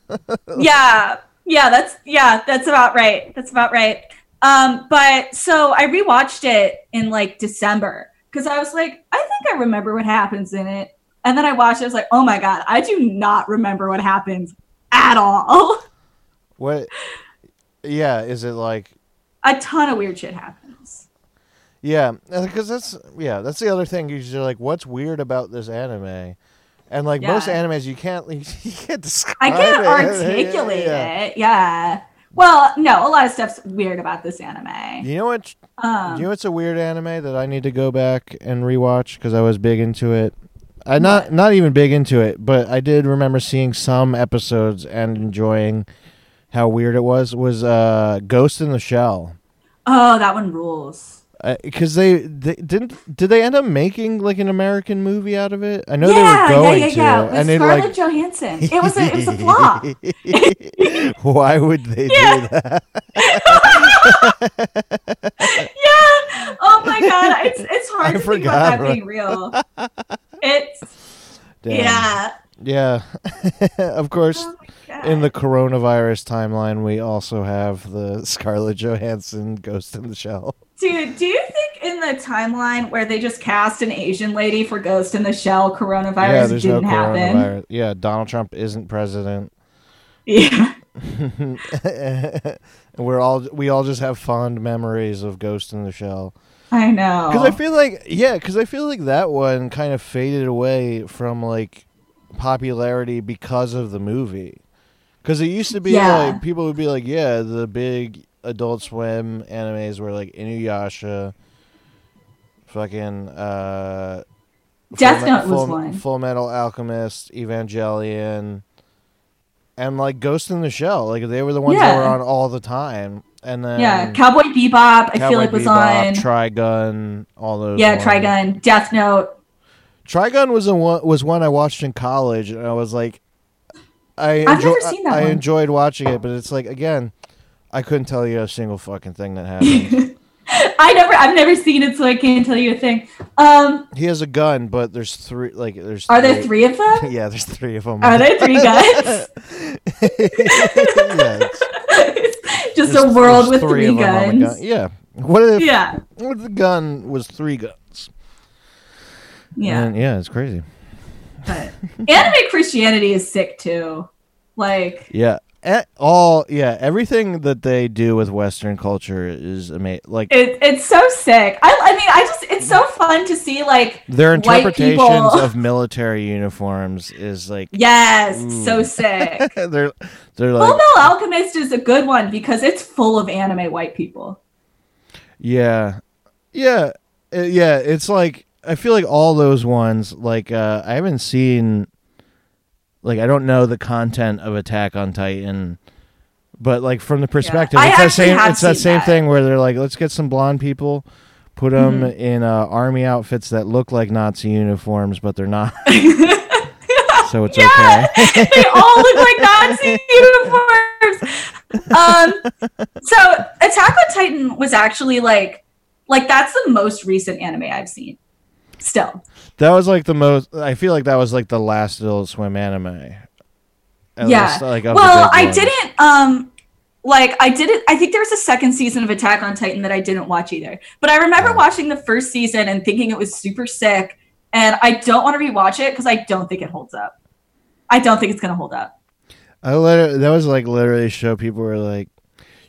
B: yeah. Yeah, that's yeah, that's about right. That's about right. Um, but so I rewatched it in like December because I was like, I think I remember what happens in it. And then I watched it, I was like, oh my god, I do not remember what happens at all.
A: What? Yeah, is it like
B: A ton of weird shit happens.
A: Yeah, because that's yeah, that's the other thing. You're like, what's weird about this anime? And like most animes, you can't you can't describe.
B: I can't
A: it.
B: articulate
A: Yeah.
B: it. Yeah. Well, no, a lot of stuff's weird about this anime.
A: You know what?
B: Um,
A: you know what's a weird anime that I need to go back and rewatch because I was big into it. I not not even big into it, but I did remember seeing some episodes and enjoying how weird it was. Was uh, Ghost in the Shell?
B: oh, that one rules.
A: Because they, they didn't did they end up making like an American movie out of it? I know
B: yeah,
A: they were going
B: yeah, yeah,
A: to,
B: yeah. With
A: and it
B: Scarlett
A: like
B: Johansson. It was a it was a flop.
A: Why would they
B: Yeah.
A: do that?
B: yeah. Oh my god, it's it's hard
A: I
B: to think about that being real. It's
A: Damn.
B: yeah.
A: Yeah. of course,
B: Oh.
A: In the coronavirus timeline, we also have the Scarlett Johansson Ghost in the Shell.
B: Dude, do you think in the timeline where they just cast an Asian lady for Ghost in the Shell, coronavirus
A: yeah, there's
B: didn't happen?
A: coronavirus. Yeah, Donald Trump isn't president.
B: Yeah.
A: we're all we all just have fond memories of Ghost in the Shell.
B: I know.
A: Because I feel like, yeah, because I feel like that one kind of faded away from like popularity because of the movie. Because it used to be
B: Yeah.
A: like people would be like, yeah, the big Adult Swim animes were like Inuyasha, fucking uh,
B: Death
A: Full,
B: Note was
A: Full,
B: one.
A: Full Metal Alchemist, Evangelion, and like Ghost in the Shell. Like they were the ones that were on all the time. And then
B: yeah, Cowboy Bebop. I
A: Cowboy
B: feel like was
A: Bebop,
B: on.
A: Trigun, all those.
B: yeah,
A: ones.
B: Trigun, Death Note.
A: Trigun was a one, was one I watched in college, and I was like, I
B: I've never seen that
A: I, I enjoyed watching it, but it's like again, I couldn't tell you a single fucking thing that happened.
B: I never, I've never seen it, so I can't tell you a thing. Um,
A: he has a gun, but there's three. Like there's.
B: are there three of them?
A: yeah, there's three of them.
B: Are there three guns?
A: yeah,
B: Just
A: there's-
B: a world with three,
A: of 'em on the
B: guns.
A: gun. Yeah. What if?
B: Yeah,
A: What if the gun was three guns?
B: yeah.
A: And, yeah, it's crazy.
B: But anime Christianity is sick too. Like,
A: Yeah. E- all yeah, everything that they do with Western culture is amazing. Like
B: it, it's so sick. I, I mean, I just, it's so fun to see like,
A: Their interpretations of military uniforms is like
B: yes,
A: Ooh.
B: so sick.
A: they're they're like Full
B: Metal Alchemist is a good one because it's full of anime white people.
A: yeah yeah uh, yeah it's like I feel like all those ones like uh I haven't seen like I don't know the content of Attack on Titan but like from the perspective
B: I
A: it's that same it's that same
B: that.
A: thing where they're like let's get some blonde people put them
B: Mm-hmm.
A: in uh, army outfits that look like Nazi uniforms but they're not so it's
B: Yeah.
A: okay
B: they all look like Nazi uniforms. Um, so Attack on Titan was actually like, like that's the most recent anime I've seen. Still,
A: That was like the most. I feel like that was like the last Adult Swim anime. At
B: yeah.
A: least, like,
B: well, I
A: ones.
B: didn't. Um, like I didn't. I think there was a second season of Attack on Titan that I didn't watch either. But I remember
A: Oh.
B: watching the first season and thinking it was super sick. And I don't want to rewatch it because I don't think it holds up. I don't think it's gonna hold up.
A: I literally, that was like literally a show. People were like,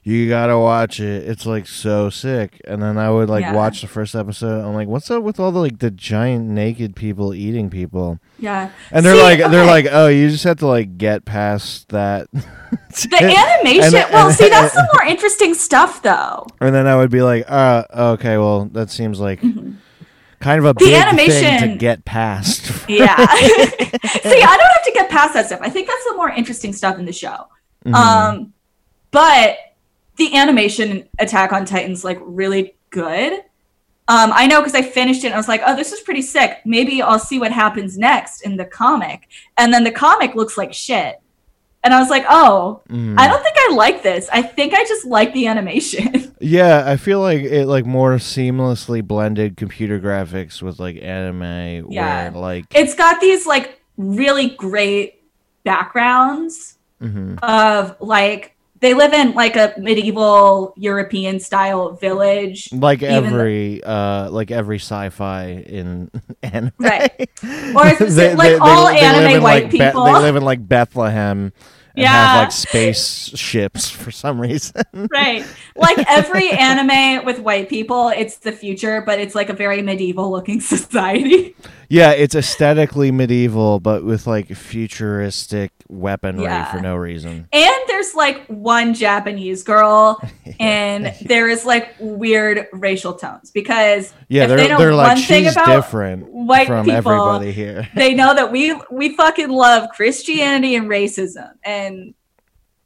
A: "You gotta watch it. It's like so sick." And then I would like
B: Yeah.
A: watch the first episode. I'm like, "What's up with all the like the giant naked people eating people?"
B: Yeah.
A: And they're
B: See,
A: like, they're like, "Oh, you just have to like get past that."
B: The animation.
A: And-
B: well,
A: and-
B: see, that's the more interesting stuff, though.
A: and then I would be like, "Uh, okay, well, that seems like." Kind of a
B: Mm-hmm. The
A: big thing to get past.
B: Yeah. See, I don't have to get past that stuff. I think that's the more interesting stuff in the show.
A: Mhm.
B: Um, but the animation Attack on Titan's like really good. Um, I know because I finished it and I was like, oh, this is pretty sick. Maybe I'll see what happens next in the comic. And then the comic looks like shit. And I was like, oh,
A: Mhm.
B: I don't think I like this. I think I just like the animation.
A: Yeah, I feel like it like more seamlessly blended computer graphics with like anime.
B: Yeah.
A: Where, like.
B: it's got these like really great backgrounds
A: mhm.
B: of like they live in like a medieval European style village.
A: Like every uh like every sci-fi in anime.
B: Right. Or is it like all
A: live
B: anime white
A: like, Be-
B: people?
A: they live in like Bethlehem and
B: Yeah.
A: have like space ships for some reason.
B: right. Like every anime with white people, it's the future, but it's like a very medieval looking society.
A: Yeah, it's aesthetically medieval but with like futuristic weaponry
B: Yeah.
A: for no reason.
B: And there's like one Japanese girl, and there is like weird racial tones because
A: Yeah,
B: if they
A: they're
B: know
A: they're like
B: one thing
A: she's
B: about
A: different
B: white
A: from
B: people,
A: everybody here.
B: they know that we we fucking love Christianity and racism, and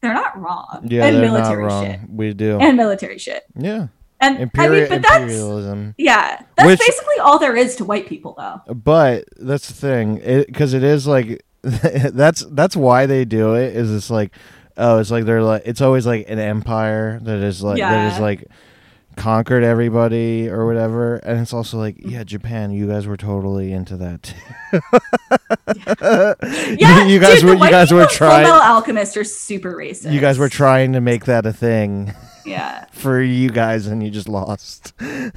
B: they're not wrong.
A: Yeah,
B: and
A: they're
B: military
A: not wrong.
B: shit.
A: We do.
B: And military shit.
A: yeah.
B: And
A: Imperi-
B: I mean, but that's
A: imperialism.
B: yeah, that's
A: Which-
B: basically all there is to white people, though.
A: But that's the thing, because it is like that's that's why they do it. Is it's like oh, it's like they're like it's always like an empire that is like that is like conquered everybody or whatever, and it's also like yeah, Japan, you guys were totally into that. too.
B: Yeah,
A: you guys
B: dude,
A: were you guys were
B: people Full Metal
A: trying
B: Alchemist are super racist.
A: you guys were trying to make that a thing
B: Yeah,
A: for you guys, and you just lost. Sorry.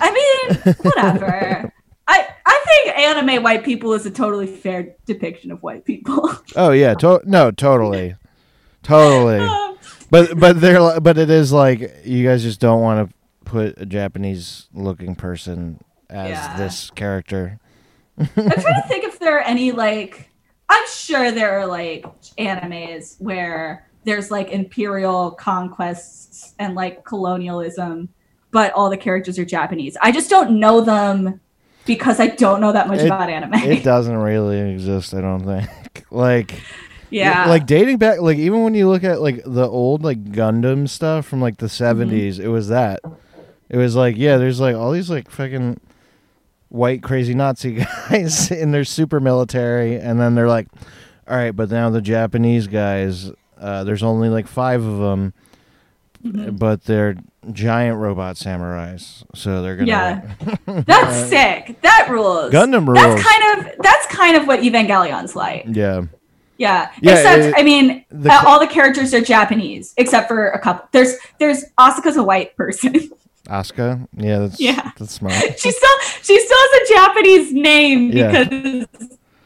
B: I mean, whatever. I I think anime white people is a totally fair depiction of white people.
A: Oh yeah, to- no, totally, totally.
B: Um,
A: But but they're but it is like you guys just don't want to put a Japanese looking person as
B: Yeah.
A: this character.
B: I'm trying to think if there are any like I'm sure there are like animes where there's like imperial conquests and like colonialism, but all the characters are Japanese. I just don't know them because I don't know that much
A: It-
B: about anime.
A: It doesn't really exist, I don't think. like
B: yeah.
A: like dating back like even when you look at like the old like Gundam stuff from like the
B: Mm-hmm.
A: 70s, it was that. It was like, yeah, there's like all these like fucking white crazy Nazi guys in they're super military and then they're like all right, but now the Japanese guys uh, there's only like 5 of them
B: Mhm.
A: but they're giant robot samurais. So they're going to
B: Yeah. That's sick. That rules.
A: Gundam rules.
B: That's kind of that's kind of what Evangelion's like.
A: yeah.
B: Yeah.
A: Yeah,
B: except
A: it-
B: I mean
A: the
B: uh, all the characters are Japanese except for a couple. There's there's Asuka's a white person.
A: Asuka? Yeah, that's
B: Yeah.
A: that's smart.
B: she still she still has a Japanese name
A: Yeah.
B: because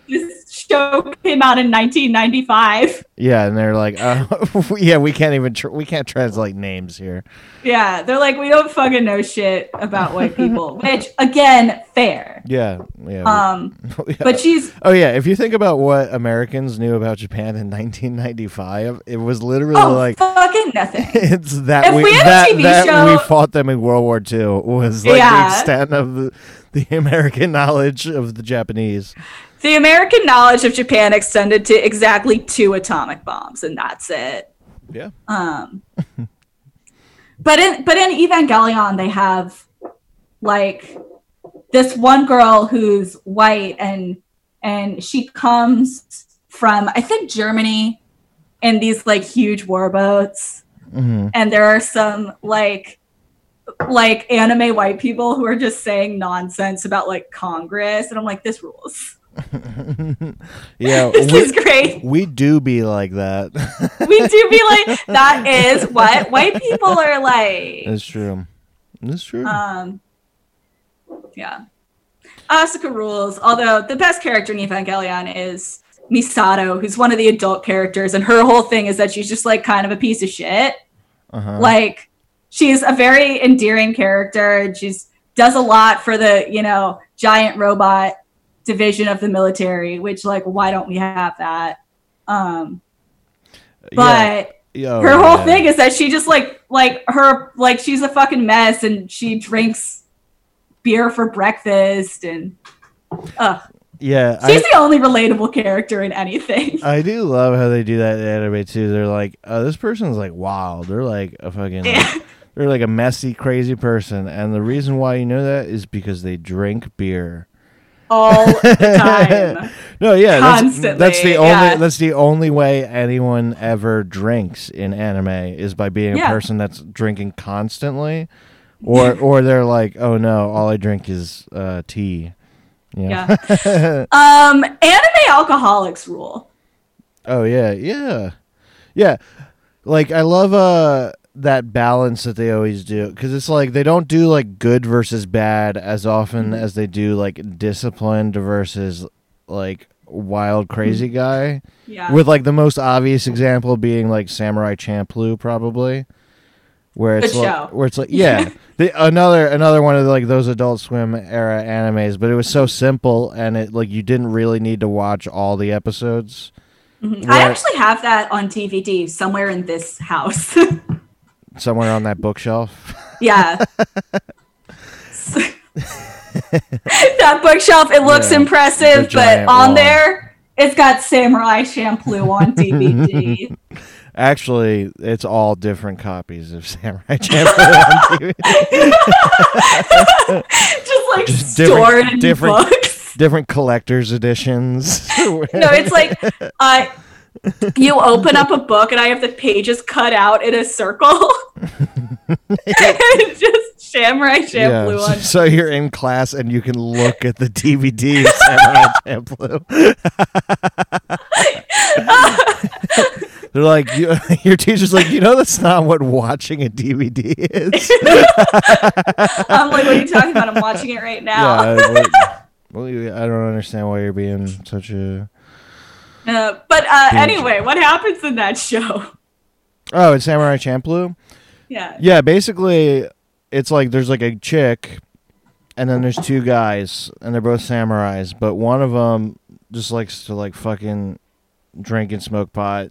B: this show came out in 1995.
A: Yeah, and they're like, uh, yeah, we can't even tr- we can't translate names here.
B: Yeah, they're like we don't fucking know shit about white people, which again, fair.
A: Yeah, yeah.
B: Um,
A: yeah.
B: but she's
A: oh yeah, if you think about what Americans knew about Japan in 1995, it was literally
B: oh
A: like
B: fucking nothing.
A: it's that
B: If
A: we,
B: we had a
A: that,
B: TV
A: that
B: show-
A: we fought them in World War II was like the extent of the, the American knowledge of the Japanese.
B: The American knowledge of Japan extended to exactly two atomic bombs, and that's it.
A: Yeah.
B: Um, but in but in Evangelion, they have like this one girl who's white, and and she comes from I think Germany, in these like huge warboats,
A: hmm
B: and there are some like like anime white people who are just saying nonsense about like Congress, and I'm like, this rules.
A: Yeah,
B: This
A: we,
B: is great.
A: we do be like that.
B: we do be like that is what white people are like
A: It's true. It's true.
B: um yeah asuka rules although the best character in evangelion is misato who's one of the adult characters and her whole thing is that she's just like kind of a piece of shit
A: uh-huh.
B: like she's a very endearing character she's does a lot for the you know giant robot division of the military which like why don't we have that um but
A: yeah.
B: her whole
A: yeah.
B: thing is that she just like like her like she's a fucking mess and she drinks beer for breakfast and uh,
A: Yeah,
B: she's
A: I,
B: the only relatable character in anything.
A: I do love how they do that in anime too. They're like, oh, this person's like wild. They're like a fucking,
B: Yeah.
A: they're like a messy, crazy person, and the reason why you know that is because they drink beer.
B: All the time.
A: No, yeah, that's,
B: Constantly,
A: that's the only
B: yeah.
A: that's the only way anyone ever drinks in anime is by being
B: Yeah.
A: a person that's drinking constantly, or or they're like, oh no, all I drink is uh, tea. Yeah.
B: Yeah. um anime alcoholics rule.
A: Oh yeah, yeah, yeah. Like I love uh that balance that they always do because it's like they don't do like good versus bad as often
B: Mm-hmm.
A: as they do like disciplined versus like wild crazy guy.
B: Yeah.
A: With like the most obvious example being like Samurai Champloo, probably, where it's
B: Good
A: like,
B: show.
A: where it's like yeah, the, another another one of like those Adult Swim era animes, but it was so simple and it like you didn't really need to watch all the episodes.
B: Mhm. I actually have that on DVD somewhere in this house.
A: somewhere on that bookshelf.
B: yeah. that bookshelf, it looks
A: Yeah.
B: impressive, but on
A: wall.
B: there, it's got Samurai Champloo on DVD.
A: Actually, it's all different copies of Samurai Champloo on TV.
B: Just like
A: Just
B: stored
A: different-
B: in
A: different-
B: books.
A: Different collector's editions.
B: No, it's like uh, you open up a book and I have the pages cut out in a circle. it's just Samurai Champloo
A: yeah.
B: on.
A: So you're in class and you can look at the DVD of Samurai Champloo. They're like, you, your teacher's like, you know, that's not what watching a DVD is.
B: I'm like, what are you talking about? I'm watching it right now.
A: Yeah, well, well, I don't understand why you're being such a.
B: Uh, but uh, anyway, what happens in that show?
A: Oh, it's Samurai Champloo.
B: Yeah.
A: Yeah, basically, it's like there's like a chick, and then there's two guys, and they're both samurais, but one of them just likes to like fucking drink and smoke pot,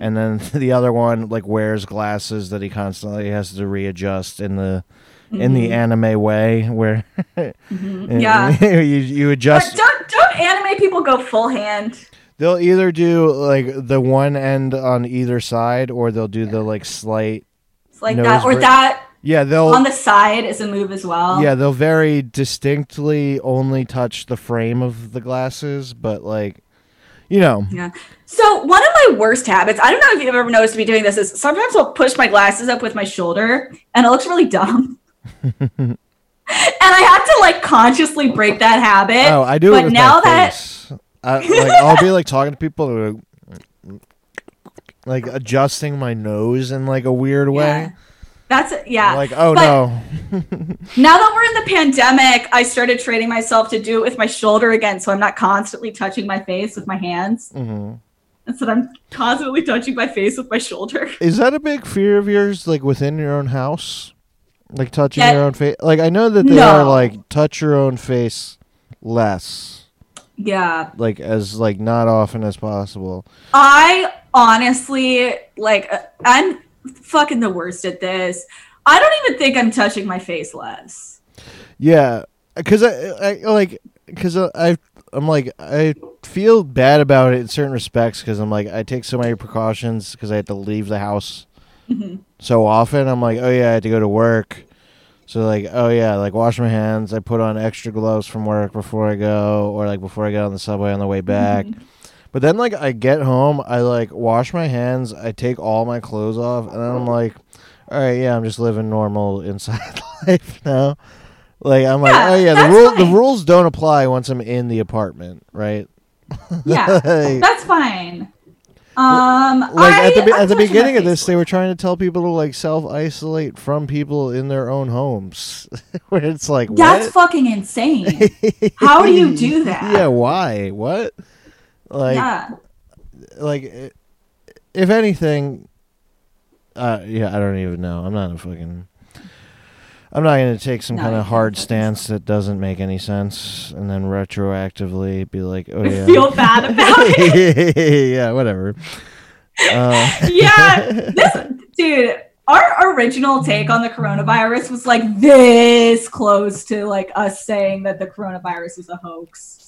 A: and then the other one like wears glasses that he constantly has to readjust in the in the anime way where
B: Mm-hmm. Yeah.
A: you you
B: But
A: adjust
B: don't don't anime people go full hand?
A: They'll either do like the one end on either side or they'll do the like slight
B: It's like that, or that
A: yeah they'll
B: on the side is a move as well.
A: yeah they'll very distinctly only touch the frame of the glasses but like you know
B: Yeah. So one of my worst habits, I don't know if you've ever noticed me doing this, is sometimes I'll push my glasses up with my shoulder and it looks really dumb. and I have to like consciously break that habit.
A: oh i do
B: but now that
A: face I, like i'll be like talking to people like adjusting my nose in like a weird way
B: Yeah. That's yeah.
A: like oh
B: But
A: no
B: Now that we're in the pandemic, I started training myself to do it with my shoulder again, so I'm not constantly touching my face with my hands.
A: hmm
B: Instead, I'm constantly touching my face with my shoulder.
A: Is that a big fear of yours, like within your own house, like touching
B: Yeah.
A: your own face? Like I know that they
B: No.
A: are like touch your own face less,
B: Yeah,
A: like as like not often as possible.
B: I honestly like. uh, I'm fucking the worst at this. I don't even think I'm touching my face less.
A: Yeah, because I, I like because I I'm like I feel bad about it in certain respects because I'm like I take so many precautions because I have to leave the house
B: Mhm.
A: so often. I'm like, oh yeah, I had to go to work. So like, oh yeah, like wash my hands. I put on extra gloves from work before I go, or like before I get on the subway on the way back.
B: Mhm.
A: But then like I get home, I like wash my hands. I take all my clothes off, and then I'm like, all right, yeah, I'm just living normal inside life now. Like I'm like,
B: Yeah,
A: oh yeah, the rule the rules don't apply once I'm in the apartment, right?
B: Yeah,
A: like,
B: that's fine. Um,
A: like
B: I,
A: at the at the beginning of this, they were trying to tell people to like self isolate from people in their own homes, where it's like,
B: That's
A: what?
B: fucking insane. How do you do that?
A: Yeah, why? What? Like,
B: yeah.
A: like if anything uh yeah i don't even know i'm not a fucking i'm not going to take some
B: No,
A: kind of hard stance that doesn't make any sense and then retroactively be like oh yeah
B: Feel bad about it.
A: yeah whatever uh,
B: yeah, this dude. Our original take on the coronavirus was like this close to like us saying that the coronavirus is a hoax.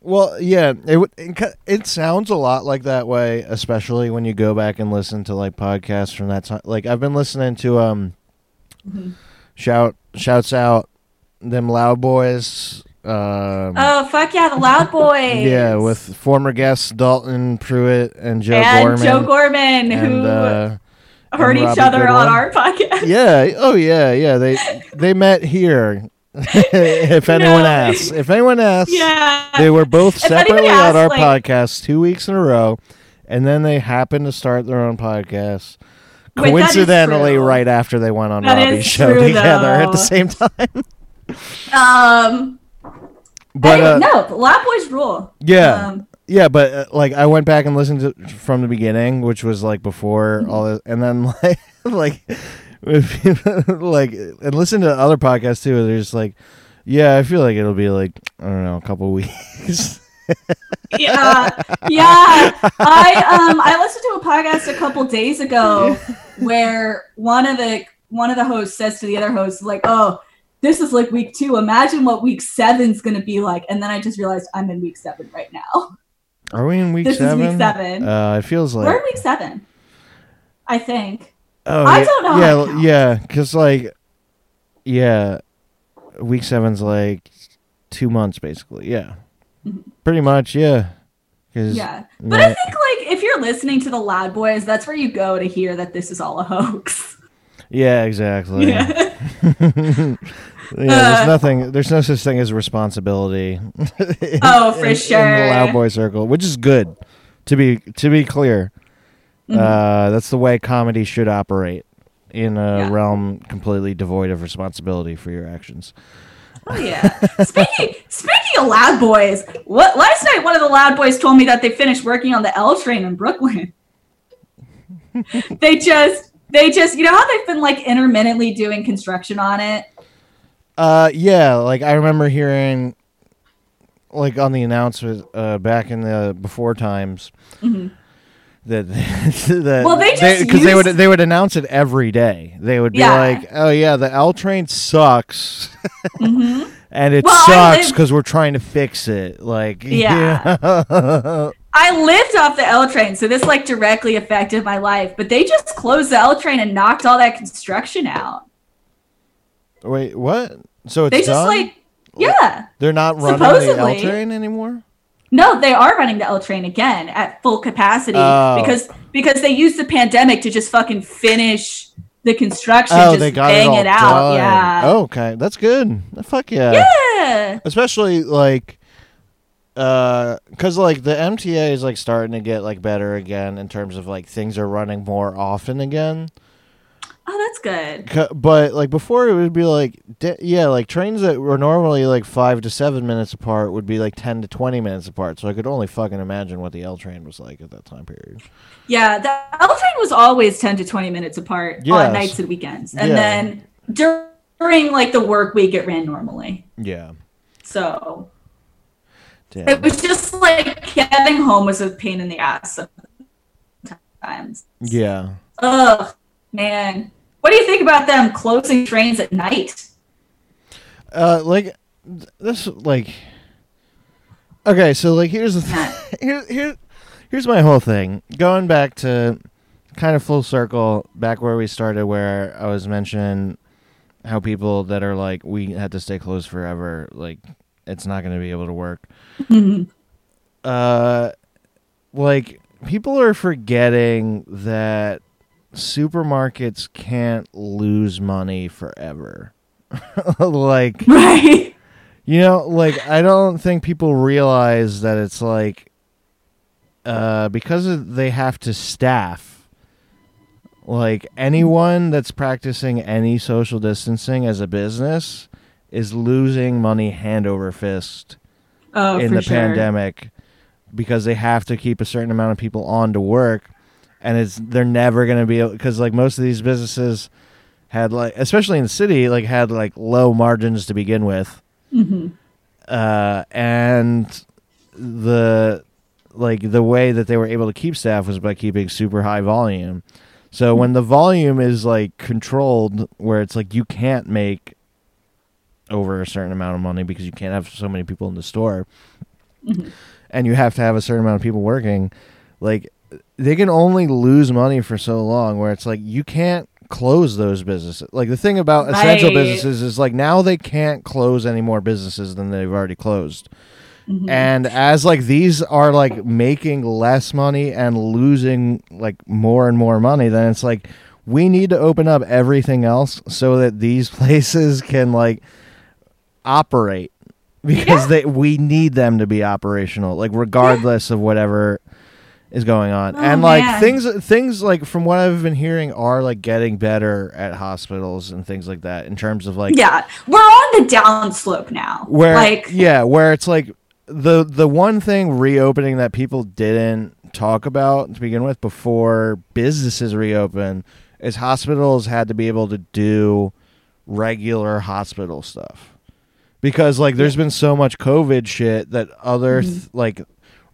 A: well yeah it, it it sounds a lot like that way especially when you go back and listen to like podcasts from that time like i've been listening to um
B: Mhm.
A: shout shouts out them loud boys um
B: Oh fuck yeah, the Loud Boys.
A: Yeah, with former guests Dalton Pruitt and Joe
B: and
A: Gorman.
B: Joe Gorman,
A: and,
B: who
A: uh,
B: heard each
A: Robbie
B: other on our podcast.
A: yeah, oh yeah, yeah. They they met here. if anyone
B: No.
A: asks, if anyone asks,
B: Yeah.
A: they were both separately at
B: asks,
A: our
B: like-
A: podcast two weeks in a row, and then they happened to start their own podcast.
B: Wait,
A: Coincidentally, right after they went on
B: That
A: Robbie's show
B: true,
A: together at the same time.
B: Um.
A: But uh,
B: no, Loud Boys rule.
A: yeah,
B: Um,
A: Yeah, but uh, like I went back and listened to from the beginning, which was like before
B: Mm-hmm.
A: all this, and then like like like and listen to other podcasts too. They're just like, yeah, I feel like it'll be like I don't know, a couple weeks.
B: yeah, yeah. I um I listened to a podcast a couple days ago where one of the one of the hosts says to the other host like, "Oh, this is like week two. Imagine what week seven's gonna be like." And then I just realized I'm in week seven right now.
A: Are we in week
B: This is
A: seven?
B: week seven.
A: Uh, it feels like
B: We're in week seven, I think.
A: oh,
B: I
A: yeah,
B: don't know
A: Yeah,
B: to
A: yeah, because like yeah, week seven's like two months basically. Yeah,
B: Mhm.
A: pretty much. Yeah,
B: Yeah, but I think like if you're listening to the Loud Boys, that's where you go to hear that this is all a hoax.
A: yeah, exactly.
B: Yeah.
A: yeah, there's
B: Uh,
A: nothing. There's no such thing as responsibility. in-
B: Oh, for
A: in- in
B: sure.
A: the loud boy circle, which is good. To be to be clear,
B: Mhm.
A: uh, that's the way comedy should operate in a
B: Yeah.
A: realm completely devoid of responsibility for your actions.
B: Oh yeah. speaking speaking of Loud Boys, what last night one of the Loud Boys told me that they finished working on the L train in Brooklyn. they just they just, you know how they've been like intermittently doing construction on it?
A: Uh, yeah, like I remember hearing, like on the announcement uh, back in the before times,
B: Mhm.
A: That that
B: Well, they just
A: because they, would they would announce it every day. They would be
B: Yeah.
A: like, "Oh yeah, the L train sucks."
B: Mhm.
A: And it
B: Well,
A: sucks because we're trying to fix it. Like,
B: Yeah.
A: yeah.
B: I lived off the L train, so this like directly affected my life. But they just closed the L train and knocked all that construction out.
A: Wait, what? So it's
B: They just
A: done?
B: like, yeah.
A: They're not running the l train anymore.
B: No, they are running the L train again at full capacity
A: Oh.
B: because because they used the pandemic to just fucking finish the construction,
A: Oh,
B: just
A: they got
B: bang
A: it all
B: it, out.
A: done.
B: Yeah.
A: Oh, okay, that's good. Fuck yeah.
B: Yeah.
A: Especially like, uh, cause like the MTA is like starting to get like better again in terms of like things are running more often again.
B: Oh, that's good.
A: But like before, it would be like, yeah, like trains that were normally like five to seven minutes apart would be like ten to twenty minutes apart. So I could only fucking imagine what the L train was like at that time period.
B: Yeah, the L train was always 10 to 20 minutes apart
A: Yes.
B: on nights and weekends. And
A: Yeah.
B: then during like the work week, it ran normally.
A: Yeah.
B: So
A: Damn.
B: it was just like getting home was a pain in the ass sometimes.
A: yeah.
B: Ugh, man. What do you think about them closing trains at night?
A: Uh, like this, like okay. So like, here's the th- here here here's my whole thing. Going back to kind of full circle, back where we started, where I was mentioning how people that are like we had to stay closed forever, like it's not going to be able to work. Uh, like people are forgetting that supermarkets can't lose money forever. like
B: right.
A: you know, like I don't think people realize that it's like uh because of, they have to staff like anyone that's practicing any social distancing as a business is losing money hand over fist
B: Oh,
A: in the
B: sure.
A: pandemic because they have to keep a certain amount of people on to work and it's they're never going to be because like most of these businesses had like especially in the city like had like low margins to begin with
B: Mhm.
A: uh and the like the way that they were able to keep staff was by keeping super high volume so when the volume is like controlled where it's like you can't make over a certain amount of money because you can't have so many people in the store
B: Mhm.
A: and you have to have a certain amount of people working like they can only lose money for so long where it's like you can't close those businesses like the thing about essential
B: Right.
A: businesses is like now they can't close any more businesses than they've already closed
B: Mhm.
A: and as like these are like making less money and losing like more and more money then it's like we need to open up everything else so that these places can like operate because
B: Yeah.
A: they we need them to be operational like regardless of whatever is going on
B: Oh,
A: and like
B: man.
A: things things like from what i've been hearing are like getting better at hospitals and things like that in terms of like
B: yeah, we're on the down slope now.
A: where
B: like
A: yeah where it's like the the one thing reopening that people didn't talk about to begin with before businesses reopen is hospitals had to be able to do regular hospital stuff because like there's been so much covid shit that other
B: Mm-hmm.
A: th- like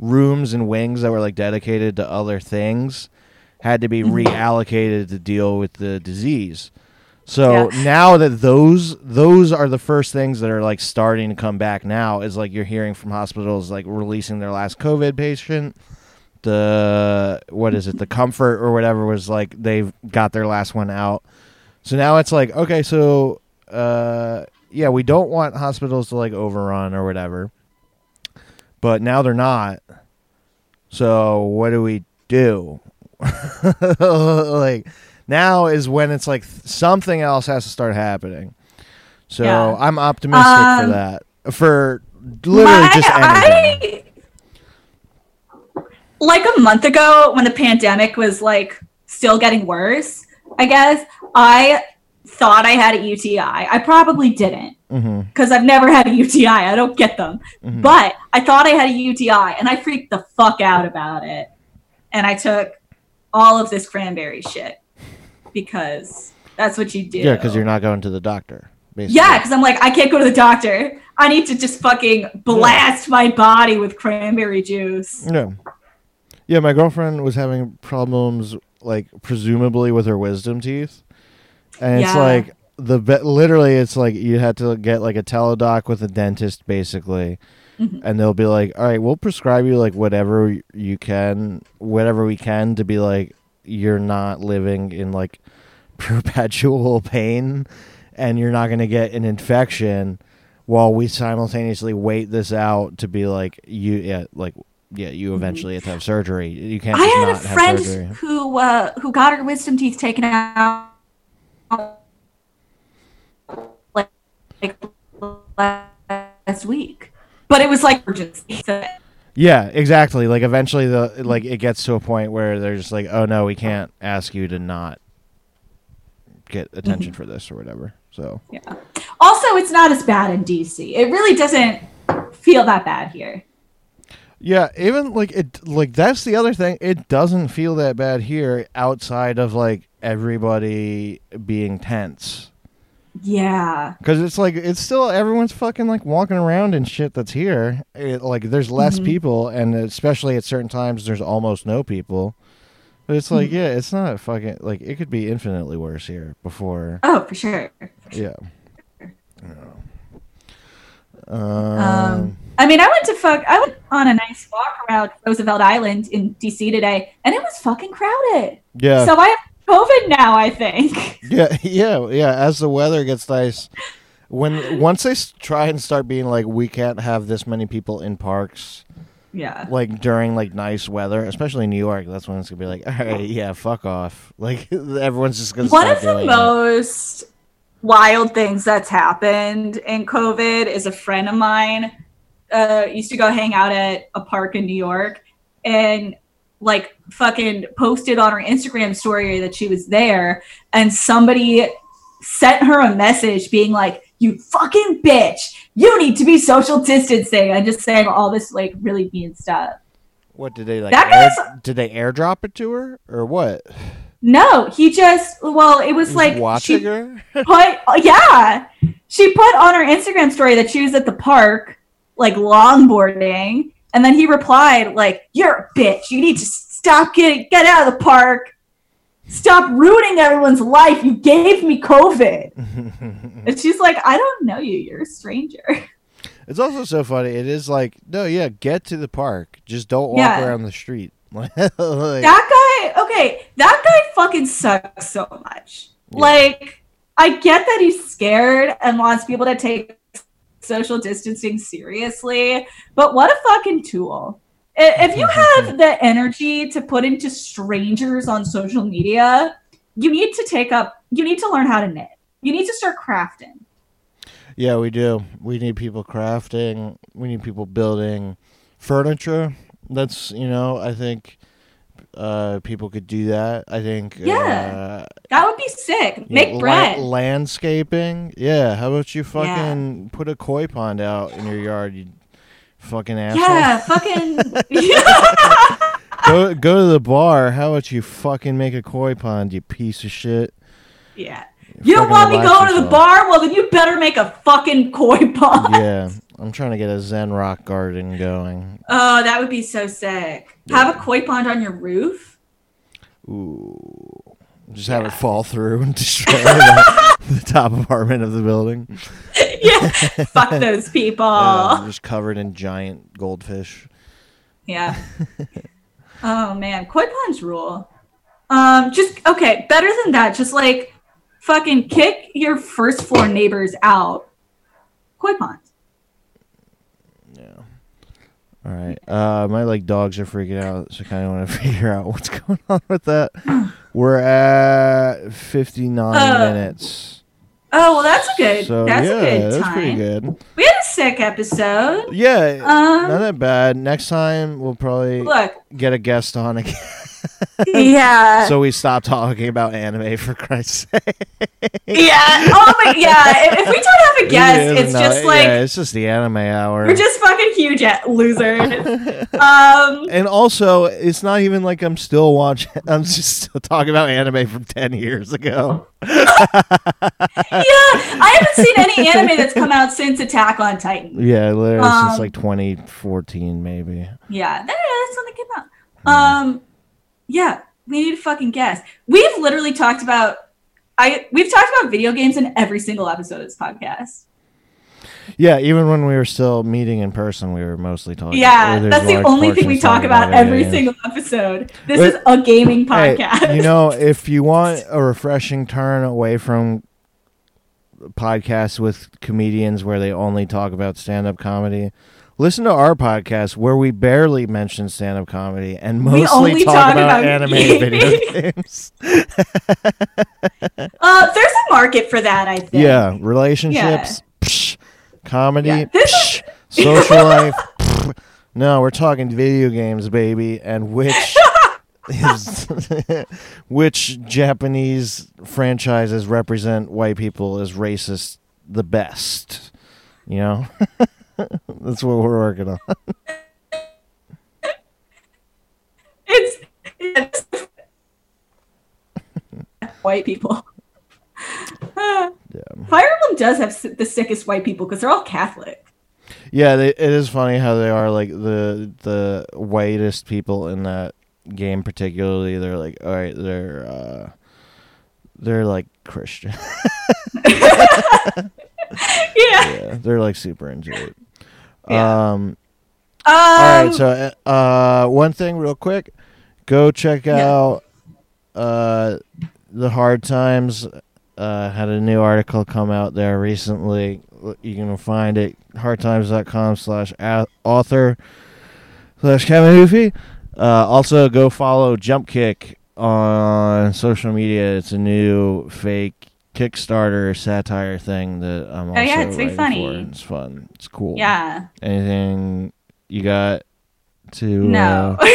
A: rooms and wings that were like dedicated to other things had to be
B: Mm-hmm.
A: reallocated to deal with the disease so
B: Yeah.
A: now that those those are the first things that are like starting to come back now is like you're hearing from hospitals like releasing their last COVID patient. The what is it? The comfort or whatever was like they've got their last one out. So now it's like okay, so uh yeah, we don't want hospitals to like overrun or whatever. But now they're not. So what do we do? like now is when it's like something else has to start happening. So
B: Yeah.
A: I'm optimistic for
B: Um,
A: that. For literally
B: my-
A: just anything.
B: I, like a month ago, when the pandemic was like still getting worse, I guess I thought I had a UTI. I probably didn't because I've never had a UTI. I don't get them.
A: Mhm.
B: But I thought I had a UTI and I freaked the fuck out about it. And I took all of this cranberry shit. because that's what you do.
A: Yeah, because you're not going to the doctor. Basically.
B: Yeah, because I'm like, I can't go to the doctor. I need to just fucking blast my body with cranberry juice.
A: Yeah. Yeah, my girlfriend was having problems, like presumably with her wisdom teeth, and it's
B: Yeah.
A: like the literally, it's like you had to get like a teledoc with a dentist, basically,
B: Mhm.
A: and they'll be like, "All right, we'll prescribe you like whatever you can, whatever we can to be like you're not living in like perpetual pain, and you're not gonna get an infection." While we simultaneously wait this out to be like you, yeah, like yeah, you eventually have to have surgery. You can't.
B: Mm-hmm. I had a friend who uh, who got her wisdom teeth taken out like, like last week, but it was like emergency.
A: Yeah, exactly. Like eventually, the like it gets to a point where they're just like, "Oh no, we can't ask you to not get mm-hmm. attention for this or whatever." So
B: Yeah. Also, it's not as bad in DC. It really doesn't feel that bad here.
A: yeah, even like it, like that's the other thing. It doesn't feel that bad here outside of like everybody being tense.
B: Yeah.
A: Because it's like it's still everyone's fucking like walking around and shit that's here. It, like there's less
B: Mhm.
A: people, and especially at certain times, there's almost no people. But it's like,
B: Mhm.
A: yeah, it's not fucking like it could be infinitely worse here before.
B: Oh, for sure.
A: Yeah. Um,
B: Um, I mean, I went to fuck. I went on a nice walk around Roosevelt Island in DC today, and it was fucking crowded.
A: yeah,
B: So I COVID now. I think.
A: yeah, yeah, yeah. As the weather gets nice, when once they try and start being like, we can't have this many people in parks,
B: Yeah.
A: like during like nice weather, especially in New York. That's when it's gonna be like, all right, yeah, fuck off. Like everyone's just gonna.
B: One of the most wild things that's happened in COVID is a friend of mine uh, used to go hang out at a park in New York and like fucking posted on her Instagram story that she was there and somebody sent her a message being like, you fucking bitch, you need to be social distancing and just saying all this like really mean stuff.
A: What did they like?
B: That
A: air-
B: guy's-
A: did they airdrop it to her or what?
B: No, he just well, it was
A: Just
B: like
A: watching her.
B: put yeah she put on her instagram story that she was at the park like longboarding and then he replied like you're a bitch you need to stop getting get out of the park stop ruining everyone's life you gave me covid and she's like i don't know you you're a stranger
A: It's also so funny. It is like, no, yeah, get to the park. Just don't walk
B: Yeah.
A: around the street. Like,
B: that guy okay that guy fucking sucks so much
A: Yeah.
B: like i get that he's scared and wants people to take social distancing seriously but what a fucking tool if you have the energy to put into strangers on social media you need to take up you need to learn how to knit you need to start crafting
A: yeah, we do. We need people crafting. We need people building furniture. That's you know, I think uh, people could do that. I think
B: Yeah.
A: uh,
B: that would be sick make
A: know, la-
B: bread
A: landscaping. Yeah, how about you
B: Yeah.
A: fucking put a koi pond out in your yard? You fucking asshole.
B: yeah fucking
A: go go to the bar. How about you fucking make a koi pond? You piece of shit.
B: Yeah. You don't want me going to the bar? Well, then you better make a fucking koi pond.
A: yeah, I'm trying to get a Zen rock garden going.
B: Oh, that would be so sick. Have a koi pond on your roof?
A: Ooh, just have it fall through and destroy the, the top apartment of the building.
B: yeah. Fuck those people.
A: Yeah, just covered in giant goldfish.
B: Yeah. oh man, koi ponds rule. Um, just okay. Better than that, just like fucking kick your first floor neighbors out. Koi ponds.
A: All right. Uh, my like dogs are freaking out, so I kind of want to figure out what's going on with that. We're at 59
B: Uh,
A: minutes.
B: Oh well, that's a good.
A: So
B: that's
A: yeah,
B: a good
A: that's pretty good.
B: We had a sick episode.
A: Yeah,
B: Um,
A: not that bad. Next time we'll probably
B: Look,
A: get a guest on again.
B: yeah.
A: so we stopped talking about anime for Christ's sake.
B: yeah. Oh my yeah. If, if we don't have a guest, it's
A: not-
B: just like
A: yeah, it's just the anime hour.
B: we're just fucking huge at losers. um
A: and also, it's not even like I'm still watching. I'm just still talking about anime from ten years ago.
B: yeah, I haven't seen any anime that's come out since Attack on Titan.
A: Yeah, literally since
B: Um,
A: like 2014, maybe.
B: Yeah, that's when they came out. Um, yeah, we need a fucking guest. We've literally talked about I we've talked about video games in every single episode of this podcast.
A: Yeah, even when we were still meeting in person, we were mostly talking. About Yeah,
B: that's the only thing we talk about every
A: games.
B: single episode. This
A: But-
B: is a gaming
A: Hey,
B: podcast.
A: you know, if you want a refreshing turn away from podcasts with comedians where they only talk about stand-up comedy, listen to our podcast where we barely mention stand-up comedy and mostly talk,
B: talk
A: about,
B: about
A: anime video games.
B: uh, there's a market for that, I think.
A: Yeah, relationships, psh, comedy,
B: Yeah,
A: psh, social life. pff. No, we're talking video games, baby, and which is which Japanese franchises represent white people as racist the best. You know, that's what we're working on.
B: It's, it's white people.
A: Yeah.
B: Fire Emblem does have the sickest white people because they're all Catholic.
A: Yeah, they, it is funny how they are like the the whitest people in that game, particularly. They're like, all right, they're uh, they're like Christian.
B: Yeah.
A: yeah, they're like super into it.
B: Yeah.
A: Um,
B: Um,
A: all right, so uh, one thing real quick, go check
B: Yeah.
A: out uh, the Hard Times. Uh, had a new article come out there recently. You can find it hardtimes.com slash author slash Kevin Hoofy. Uh, also, go follow Jump Kick on social media. It's a new fake Kickstarter satire thing that I'm also
B: Oh, yeah, it's very funny.
A: for. It's fun. It's cool.
B: yeah.
A: Anything you got to?
B: No.
A: uh,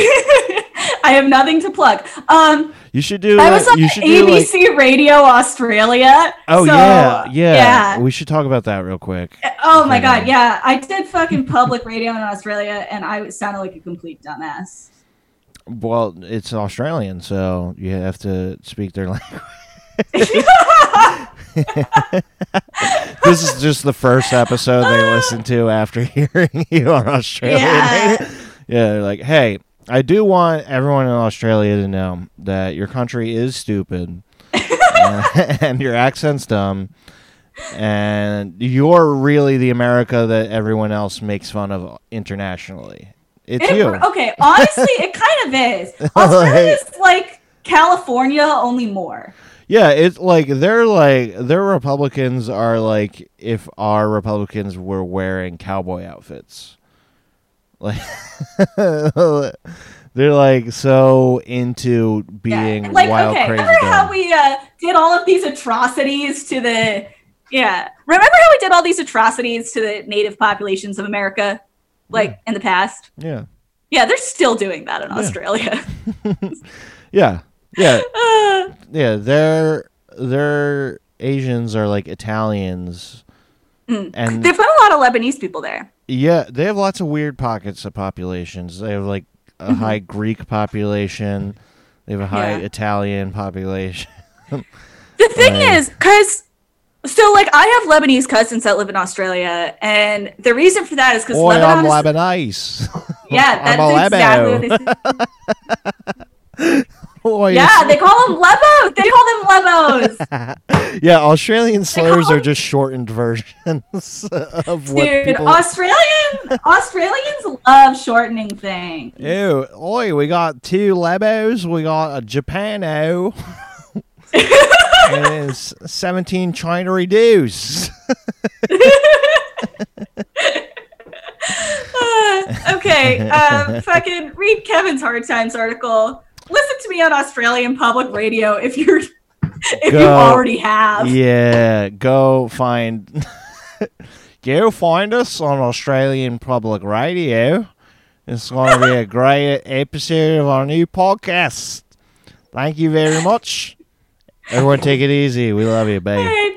B: I have nothing to plug. Um,
A: you should do.
B: I
A: uh,
B: was on
A: you should do like.
B: ABC Radio Australia.
A: Oh
B: so,
A: yeah, yeah,
B: yeah.
A: We should talk about that real quick.
B: Oh my
A: Yeah.
B: god, yeah. I did fucking public radio in Australia and I sounded like a complete dumbass.
A: Well, it's Australian, so you have to speak their language. this is just the first episode they listen to after hearing you on Australian.
B: Yeah.
A: yeah, they're like, hey, I do want everyone in Australia to know that your country is stupid uh, and your accent's dumb. And you're really the America that everyone else makes fun of internationally. It's
B: It-
A: you.
B: okay, honestly, it kind of is. Australia's like California, only more.
A: Yeah, it's like they're like their Republicans are like if our Republicans were wearing cowboy outfits. Like they're like so into being
B: yeah. Like,
A: wild
B: okay,
A: crazy.
B: remember how we uh, did all of these atrocities to the yeah? Remember how we did all these atrocities to the native populations of America, like in the past?
A: yeah.
B: Yeah, they're still doing that in
A: Yeah.
B: Australia.
A: Yeah. Yeah. Yeah, they're they're Asians are like Italians.
B: Mm.
A: And
B: They've got a lot of Lebanese people there.
A: Yeah, they have lots of weird pockets of populations. They have like a high Greek population. They have a high
B: Mm-hmm. Yeah.
A: Italian population.
B: The thing is, because so like I have Lebanese cousins that live in Australia, and the reason for that is because
A: Boy, I'm
B: Lebanon is
A: Lebanese.
B: yeah,
A: I'm
B: that's
A: a
B: exactly what they say.
A: Boy,
B: Yeah, they call them Lebos. They call them Lebos.
A: yeah. Australian slurs are just shortened versions of what
B: Dude,
A: people.
B: Australian Australians love shortening things.
A: Ew, oi, we got two Lebos, we got a Japano, and it's 17 China Dews.
B: Uh, okay, um, fucking read Kevin's Hard Times article. Listen to me on Australian public radio if you're if you already have.
A: yeah, go find go find us on Australian Public Radio. It's going to be a great episode of our new podcast. Thank you very much. Everyone, take it easy. We love you, babe.